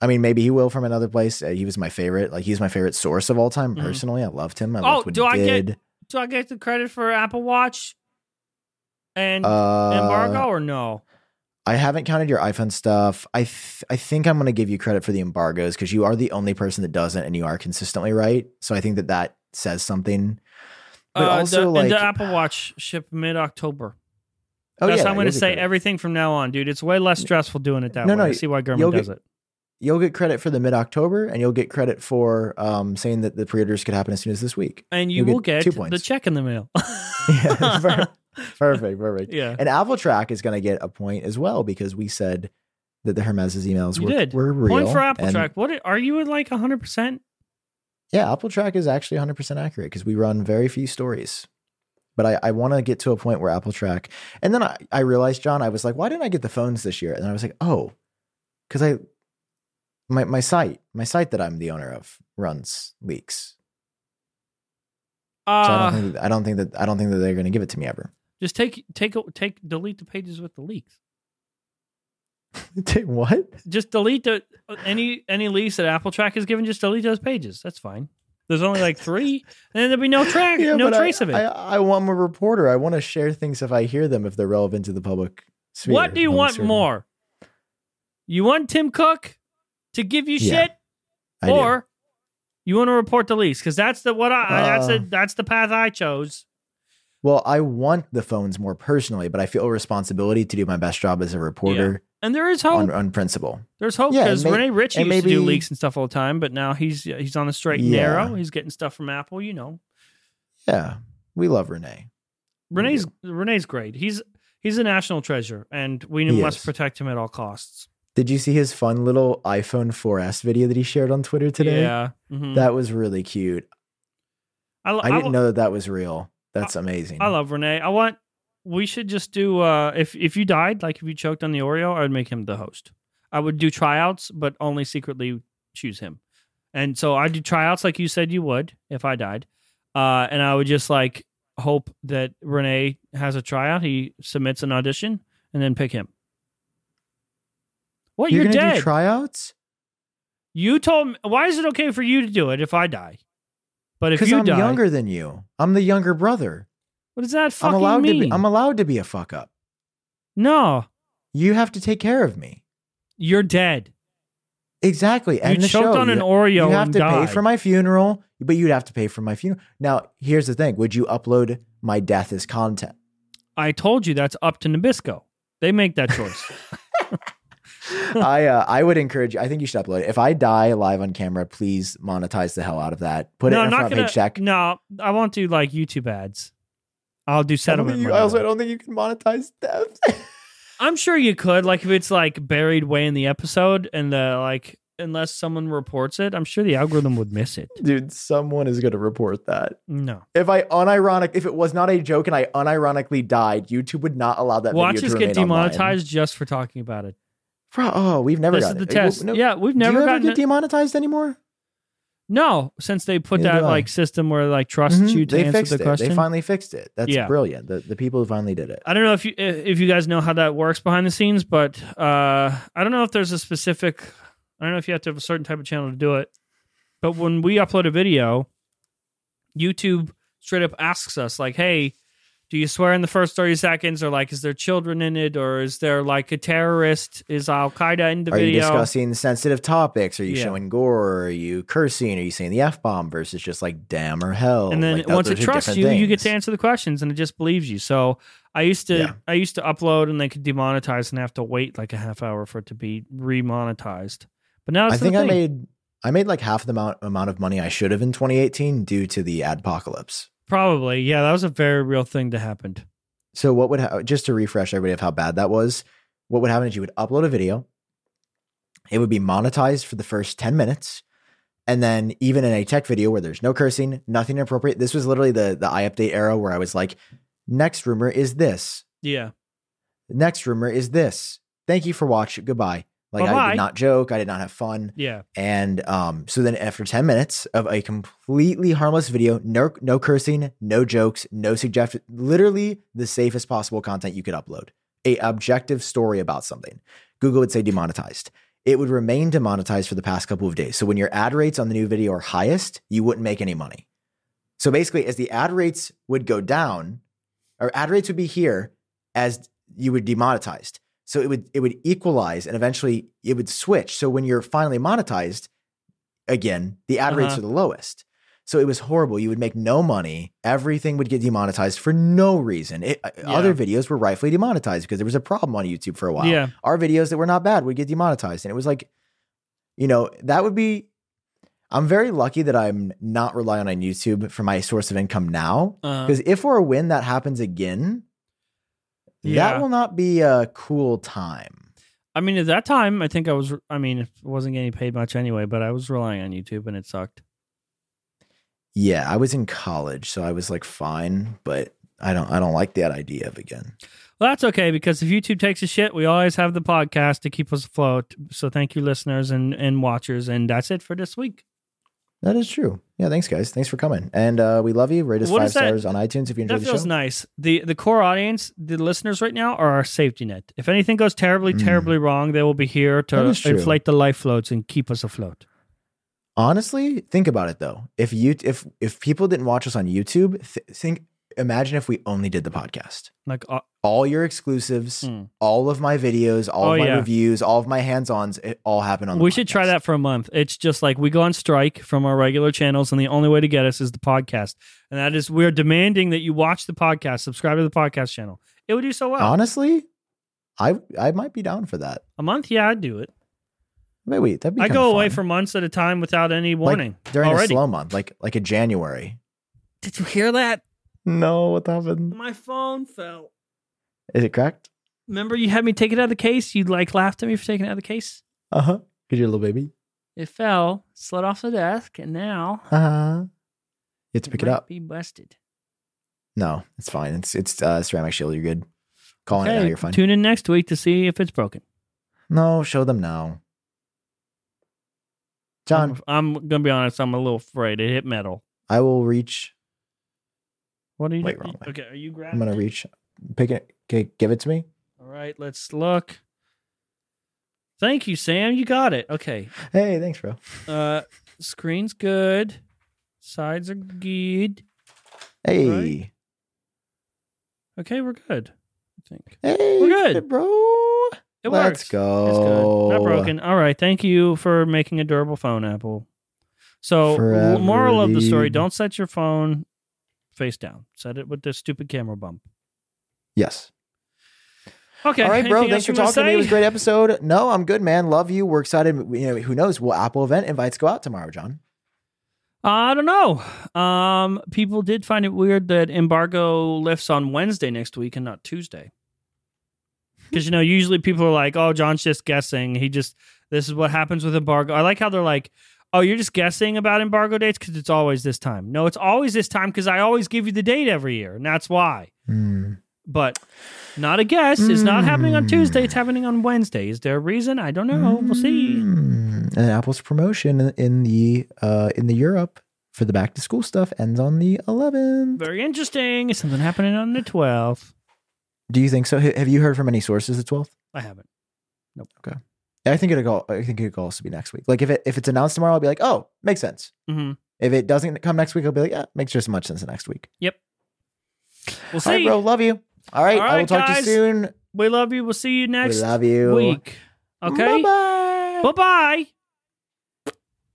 Speaker 2: I mean, maybe he will from another place. Uh, he was my favorite. Like he's my favorite source of all time.
Speaker 3: Mhm.
Speaker 2: Personally, I loved him. I
Speaker 3: Oh,
Speaker 2: loved what
Speaker 3: do I get- Do I get the credit for Apple Watch and
Speaker 2: uh,
Speaker 3: embargo or no?
Speaker 2: I haven't counted your iPhone stuff. I th- I think I'm going to give you credit for the embargoes because you are the only person that doesn't, and you are consistently right. So I think that that says something. But
Speaker 3: Uh,
Speaker 2: also,
Speaker 3: the,
Speaker 2: like,
Speaker 3: and the Apple Watch ship mid October.
Speaker 2: oh
Speaker 3: That's
Speaker 2: yeah,
Speaker 3: how I'm going to say everything from now on, dude. It's way less stressful doing it that
Speaker 2: No,
Speaker 3: way.
Speaker 2: no,
Speaker 3: I see why
Speaker 2: get-
Speaker 3: does it.
Speaker 2: You'll get credit for the mid October, and you'll get credit for um, saying that the pre-orders could happen as soon as this week.
Speaker 3: And you
Speaker 2: you'll
Speaker 3: will
Speaker 2: get
Speaker 3: get, the check in the mail. (laughs)
Speaker 2: Yeah, per- (laughs) perfect, perfect.
Speaker 3: yeah.
Speaker 2: And Apple Track is going to get a point as well because we said that the Hermes emails
Speaker 3: You
Speaker 2: were,
Speaker 3: did.
Speaker 2: were real.
Speaker 3: Point for Apple
Speaker 2: and-
Speaker 3: Track. What are you at like 100%?
Speaker 2: Yeah, Apple Track is actually 100% accurate because we run very few stories. But I, I want to get to a point where Apple Track, and then I, I realized, Jon, I was like, why didn't I get the phones this year? And I was like, oh, because I, my my site, my site that I'm the owner of runs leaks. So I
Speaker 3: Uh,
Speaker 2: don't think that, I don't think that I don't think that they're going to give it to me ever.
Speaker 3: just take take take delete the pages with the leaks. (laughs)
Speaker 2: Take what?
Speaker 3: Just delete the any any lease that Apple Track has given. Just delete those pages. That's fine. There's only like three, (laughs) and then there'll be no track, no trace
Speaker 2: I,
Speaker 3: of it.
Speaker 2: I, I want a reporter. I want to share things if I hear them if they're relevant to the public. Sphere,
Speaker 3: what do you want
Speaker 2: sphere.
Speaker 3: more? You want Tim Cook to give you
Speaker 2: Yeah,
Speaker 3: shit,
Speaker 2: I do.
Speaker 3: or you want to report the lease? Because that's the what I that's the
Speaker 2: Uh,
Speaker 3: that's the path I chose.
Speaker 2: Well, I want the phones more personally, but I feel a responsibility to do my best job as a reporter
Speaker 3: And there is hope.
Speaker 2: on, on principle.
Speaker 3: There's hope
Speaker 2: Yeah,
Speaker 3: because
Speaker 2: may-
Speaker 3: Rene
Speaker 2: Ritchie
Speaker 3: used to do leaks and stuff all the time, but now he's he's on the straight and
Speaker 2: Yeah.
Speaker 3: narrow. He's getting stuff from Apple. You know,
Speaker 2: Yeah, we love Rene.
Speaker 3: Rene's Rene's great. He's he's a national treasure, and we
Speaker 2: He
Speaker 3: must
Speaker 2: is.
Speaker 3: protect him at all costs.
Speaker 2: Did you see his fun little iPhone 4S video that he shared on Twitter today?
Speaker 3: Yeah, Mhm.
Speaker 2: That was really cute.
Speaker 3: I, lo-
Speaker 2: I
Speaker 3: I
Speaker 2: didn't
Speaker 3: lo-
Speaker 2: know that that was real. That's amazing.
Speaker 3: I love Rene. I want. We should just do. uh If if you died, like if you choked on the Oreo, I would make him the host. I would do tryouts, but only secretly choose him. And so I do tryouts like you said you would if I died. Uh, and I would just like hope that Rene has a tryout. He submits an audition and then pick him. What?
Speaker 2: You're,
Speaker 3: You're,
Speaker 2: gonna
Speaker 3: dead.
Speaker 2: do tryouts?
Speaker 3: you told me. Why is it okay for you to do it if I die? But if
Speaker 2: Because
Speaker 3: you
Speaker 2: I'm
Speaker 3: die,
Speaker 2: younger than you. I'm the younger brother.
Speaker 3: what does that
Speaker 2: I'm
Speaker 3: fucking
Speaker 2: allowed
Speaker 3: mean?
Speaker 2: to be. I'm allowed to be a fuck up.
Speaker 3: no,
Speaker 2: You have to take care of me.
Speaker 3: you're dead.
Speaker 2: Exactly. And
Speaker 3: you
Speaker 2: the
Speaker 3: choked
Speaker 2: show.
Speaker 3: on an Oreo.
Speaker 2: you have to
Speaker 3: died.
Speaker 2: pay for my funeral, but you'd have to pay for my funeral. Now, here's the thing: Would you upload my death as content?
Speaker 3: I told you that's up to Nabisco. They make that choice. (laughs)
Speaker 2: I uh, I would encourage you. I think you should upload it. If I die live on camera, please monetize the hell out of that. Put
Speaker 3: no,
Speaker 2: it
Speaker 3: I'm
Speaker 2: in a front
Speaker 3: gonna.
Speaker 2: page check.
Speaker 3: No, I won't do like YouTube ads. I'll do settlement.
Speaker 2: think you, I also don't think you can monetize death. (laughs)
Speaker 3: I'm sure you could, like if it's like buried way in the episode, and the like, unless someone reports it, I'm sure the algorithm would miss it.
Speaker 2: Dude, someone is going to report that.
Speaker 3: No,
Speaker 2: If I unironic, if it was not a joke and I unironically died, YouTube would not allow that
Speaker 3: watch
Speaker 2: video to
Speaker 3: get
Speaker 2: remain online.
Speaker 3: demonetized just for talking about it.
Speaker 2: Bro, oh, we've never
Speaker 3: this is the
Speaker 2: it.
Speaker 3: test.
Speaker 2: No-
Speaker 3: yeah, we've never.
Speaker 2: Do
Speaker 3: never
Speaker 2: you ever
Speaker 3: gotten
Speaker 2: get
Speaker 3: it.
Speaker 2: demonetized anymore?
Speaker 3: no since they put
Speaker 2: Neither
Speaker 3: that like system where like trusts
Speaker 2: Mhm.
Speaker 3: you to
Speaker 2: they
Speaker 3: answer the
Speaker 2: it.
Speaker 3: question.
Speaker 2: They finally fixed it. That's
Speaker 3: Yeah.
Speaker 2: brilliant. The the people who finally did it.
Speaker 3: I don't know if you if you guys know how that works behind the scenes, but uh, I don't know if there's a specific. I don't know if you have to have a certain type of channel to do it. But when we upload a video, YouTube straight up asks us like, "Hey, do you swear in the first thirty seconds, or like, is there children in it, or is there like a terrorist? Is Al Qaeda in the video?
Speaker 2: Are you discussing sensitive topics? Are you
Speaker 3: Yeah.
Speaker 2: showing gore? Are you cursing? Are you saying the f bomb versus just like damn or hell?
Speaker 3: and then
Speaker 2: Like,
Speaker 3: once it trusts you, you get to answer the questions, and it just believes you. So I used to,
Speaker 2: Yeah.
Speaker 3: I used to upload, and they could demonetize, and have to wait like a half hour for it to be remonetized. But now it's
Speaker 2: I think I made I made like half the amount amount of money I should have in 2018 due to the adpocalypse.
Speaker 3: Probably yeah, that was a very real thing that happened.
Speaker 2: So what would ha- just to refresh everybody of how bad that was? What would happen is you would upload a video, it would be monetized for the first 10 minutes, and then even in a tech video where there's no cursing, nothing inappropriate. This was literally the the iUpdate era where I was like, next rumor is this,
Speaker 3: Yeah,
Speaker 2: next rumor is this. Thank you for watching. Goodbye. Like I did not joke. I did not have fun.
Speaker 3: yeah,
Speaker 2: And um, so then after 10 minutes of a completely harmless video, no, no cursing, no jokes, no suggestion, literally the safest possible content you could upload, a objective story about something, Google would say demonetized. It would remain demonetized for the past couple of days. So when your ad rates on the new video are highest, you wouldn't make any money. So basically, as the ad rates would go down, or ad rates would be here as you would demonetized. So it would it would equalize and eventually it would switch. So when you're finally monetized again, the ad rates
Speaker 3: Uh-huh.
Speaker 2: are the lowest. So it was horrible. You would make no money. Everything would get demonetized for no reason. It, uh, Other videos were rightfully demonetized because there was a problem on YouTube for a while.
Speaker 3: yeah.
Speaker 2: Our videos that were not bad would get demonetized. And it was like, you know, that would be. I'm very lucky that I'm not relying on YouTube for my source of income now. Because if or when that happens again,
Speaker 3: Yeah.
Speaker 2: that will not be a cool time.
Speaker 3: I mean, at that time, I think I was. I mean, it wasn't getting paid much anyway, but I was relying on YouTube, and it sucked.
Speaker 2: Yeah, I was in college, so I was like fine, but I don't I don't like that idea of again.
Speaker 3: Well, that's okay because if YouTube takes a shit, we always have the podcast to keep us afloat. So thank you, listeners and and watchers, and that's it for this week.
Speaker 2: That is true. Yeah, thanks guys. Thanks for coming. And uh, we love you. Rate us
Speaker 3: What
Speaker 2: five stars on iTunes if you enjoy the show.
Speaker 3: That feels nice. The the core audience, the listeners right now are our safety net. If anything goes terribly,
Speaker 2: Mm.
Speaker 3: terribly wrong, they will be here to inflate the life floats and keep us afloat.
Speaker 2: Honestly, think about it though. If you if if people didn't watch us on YouTube, th- think imagine if we only did the podcast.
Speaker 3: Like uh,
Speaker 2: All your exclusives,
Speaker 3: Mm.
Speaker 2: all of my videos, all
Speaker 3: Oh,
Speaker 2: of my
Speaker 3: yeah.
Speaker 2: reviews, all of my hands-ons, it all happened on the
Speaker 3: we should try that for a month. It's just like we go on strike from our regular channels, and the only way to get us is the podcast. And that is we're demanding that you watch the podcast, subscribe to the podcast channel. It would do so well.
Speaker 2: Honestly, I I might be down for that.
Speaker 3: a month, yeah, I'd do it.
Speaker 2: Wait, wait, that'd be
Speaker 3: I go away for months at a time without any warning.
Speaker 2: like during
Speaker 3: already.
Speaker 2: a slow month, like like a January.
Speaker 3: Did you hear that?
Speaker 2: No, what happened?
Speaker 3: My phone fell.
Speaker 2: Is it cracked?
Speaker 3: Remember, you had me take it out of the case. You like laughed at me for taking it out of the case.
Speaker 2: Uh huh. Cause you're a little baby.
Speaker 3: It fell, slid off the desk, and now
Speaker 2: Uh huh. You have to pick it
Speaker 3: might
Speaker 2: up.
Speaker 3: Be busted.
Speaker 2: No, it's fine. It's it's uh, ceramic shield. You're good. Calling it now.
Speaker 3: Okay,
Speaker 2: You're fine.
Speaker 3: tune in next week to see if it's broken.
Speaker 2: no, show them now. Jon,
Speaker 3: I'm, I'm gonna be honest. I'm a little afraid. It hit metal.
Speaker 2: I will reach.
Speaker 3: What are you
Speaker 2: Wait,
Speaker 3: doing? Okay, are you grabbing?
Speaker 2: I'm gonna
Speaker 3: it?
Speaker 2: reach. Pick it. Okay, give it to me.
Speaker 3: All right, let's look. Thank you, Sam. You got it. Okay.
Speaker 2: Hey, thanks, bro.
Speaker 3: Uh, screen's good. Sides are good.
Speaker 2: Hey,
Speaker 3: Right. Okay, we're good. I think
Speaker 2: hey,
Speaker 3: We're good.
Speaker 2: bro.
Speaker 3: it
Speaker 2: Let's
Speaker 3: works.
Speaker 2: go.
Speaker 3: It's good. Not broken. All right. Thank you for making a durable phone, Apple. So,
Speaker 2: Forever,
Speaker 3: moral of the story: don't set your phone face down. Set it with the stupid camera bump.
Speaker 2: Yes.
Speaker 3: Okay.
Speaker 2: All right, bro.
Speaker 3: anything
Speaker 2: Thanks for talking to me. It was a great episode. No, I'm good, man. Love you. We're excited. You know, who knows? Will Apple event invites go out tomorrow, Jon?
Speaker 3: I don't know. Um, people did find it weird that embargo lifts on Wednesday next week and not Tuesday. Because you know, usually people are like, "Oh, Jon's just guessing. He just this is what happens with embargo." I like how they're like, "Oh, you're just guessing about embargo dates because it's always this time." No, it's always this time because I always give you the date every year, and that's why.
Speaker 2: Hmm.
Speaker 3: But not a guess. It's not happening on
Speaker 2: Mm.
Speaker 3: Tuesday. It's happening on Wednesday. Is there a reason? I don't know. We'll see.
Speaker 2: Mm. And Apple's promotion in- the uh in the Europe for the back to school stuff ends on the 11th.
Speaker 3: Very interesting. Is something happening on the 12th?
Speaker 2: Do you think so? Have you heard from any sources the 12th?
Speaker 3: I haven't.
Speaker 2: I think it'll go. I think it could also be next week. Like if it if it's announced tomorrow, I'll be like, oh, makes sense.
Speaker 3: hmm
Speaker 2: If it doesn't come next week, I'll be like, yeah, makes just as much sense next week.
Speaker 3: Yep.
Speaker 2: We'll
Speaker 3: see.
Speaker 2: right, bro. Love you. All right,
Speaker 3: All
Speaker 2: I will talk
Speaker 3: guys.
Speaker 2: to you soon.
Speaker 3: We love you. We'll see you next
Speaker 2: we love you.
Speaker 3: week. Okay.
Speaker 2: Bye-bye.
Speaker 3: Bye bye.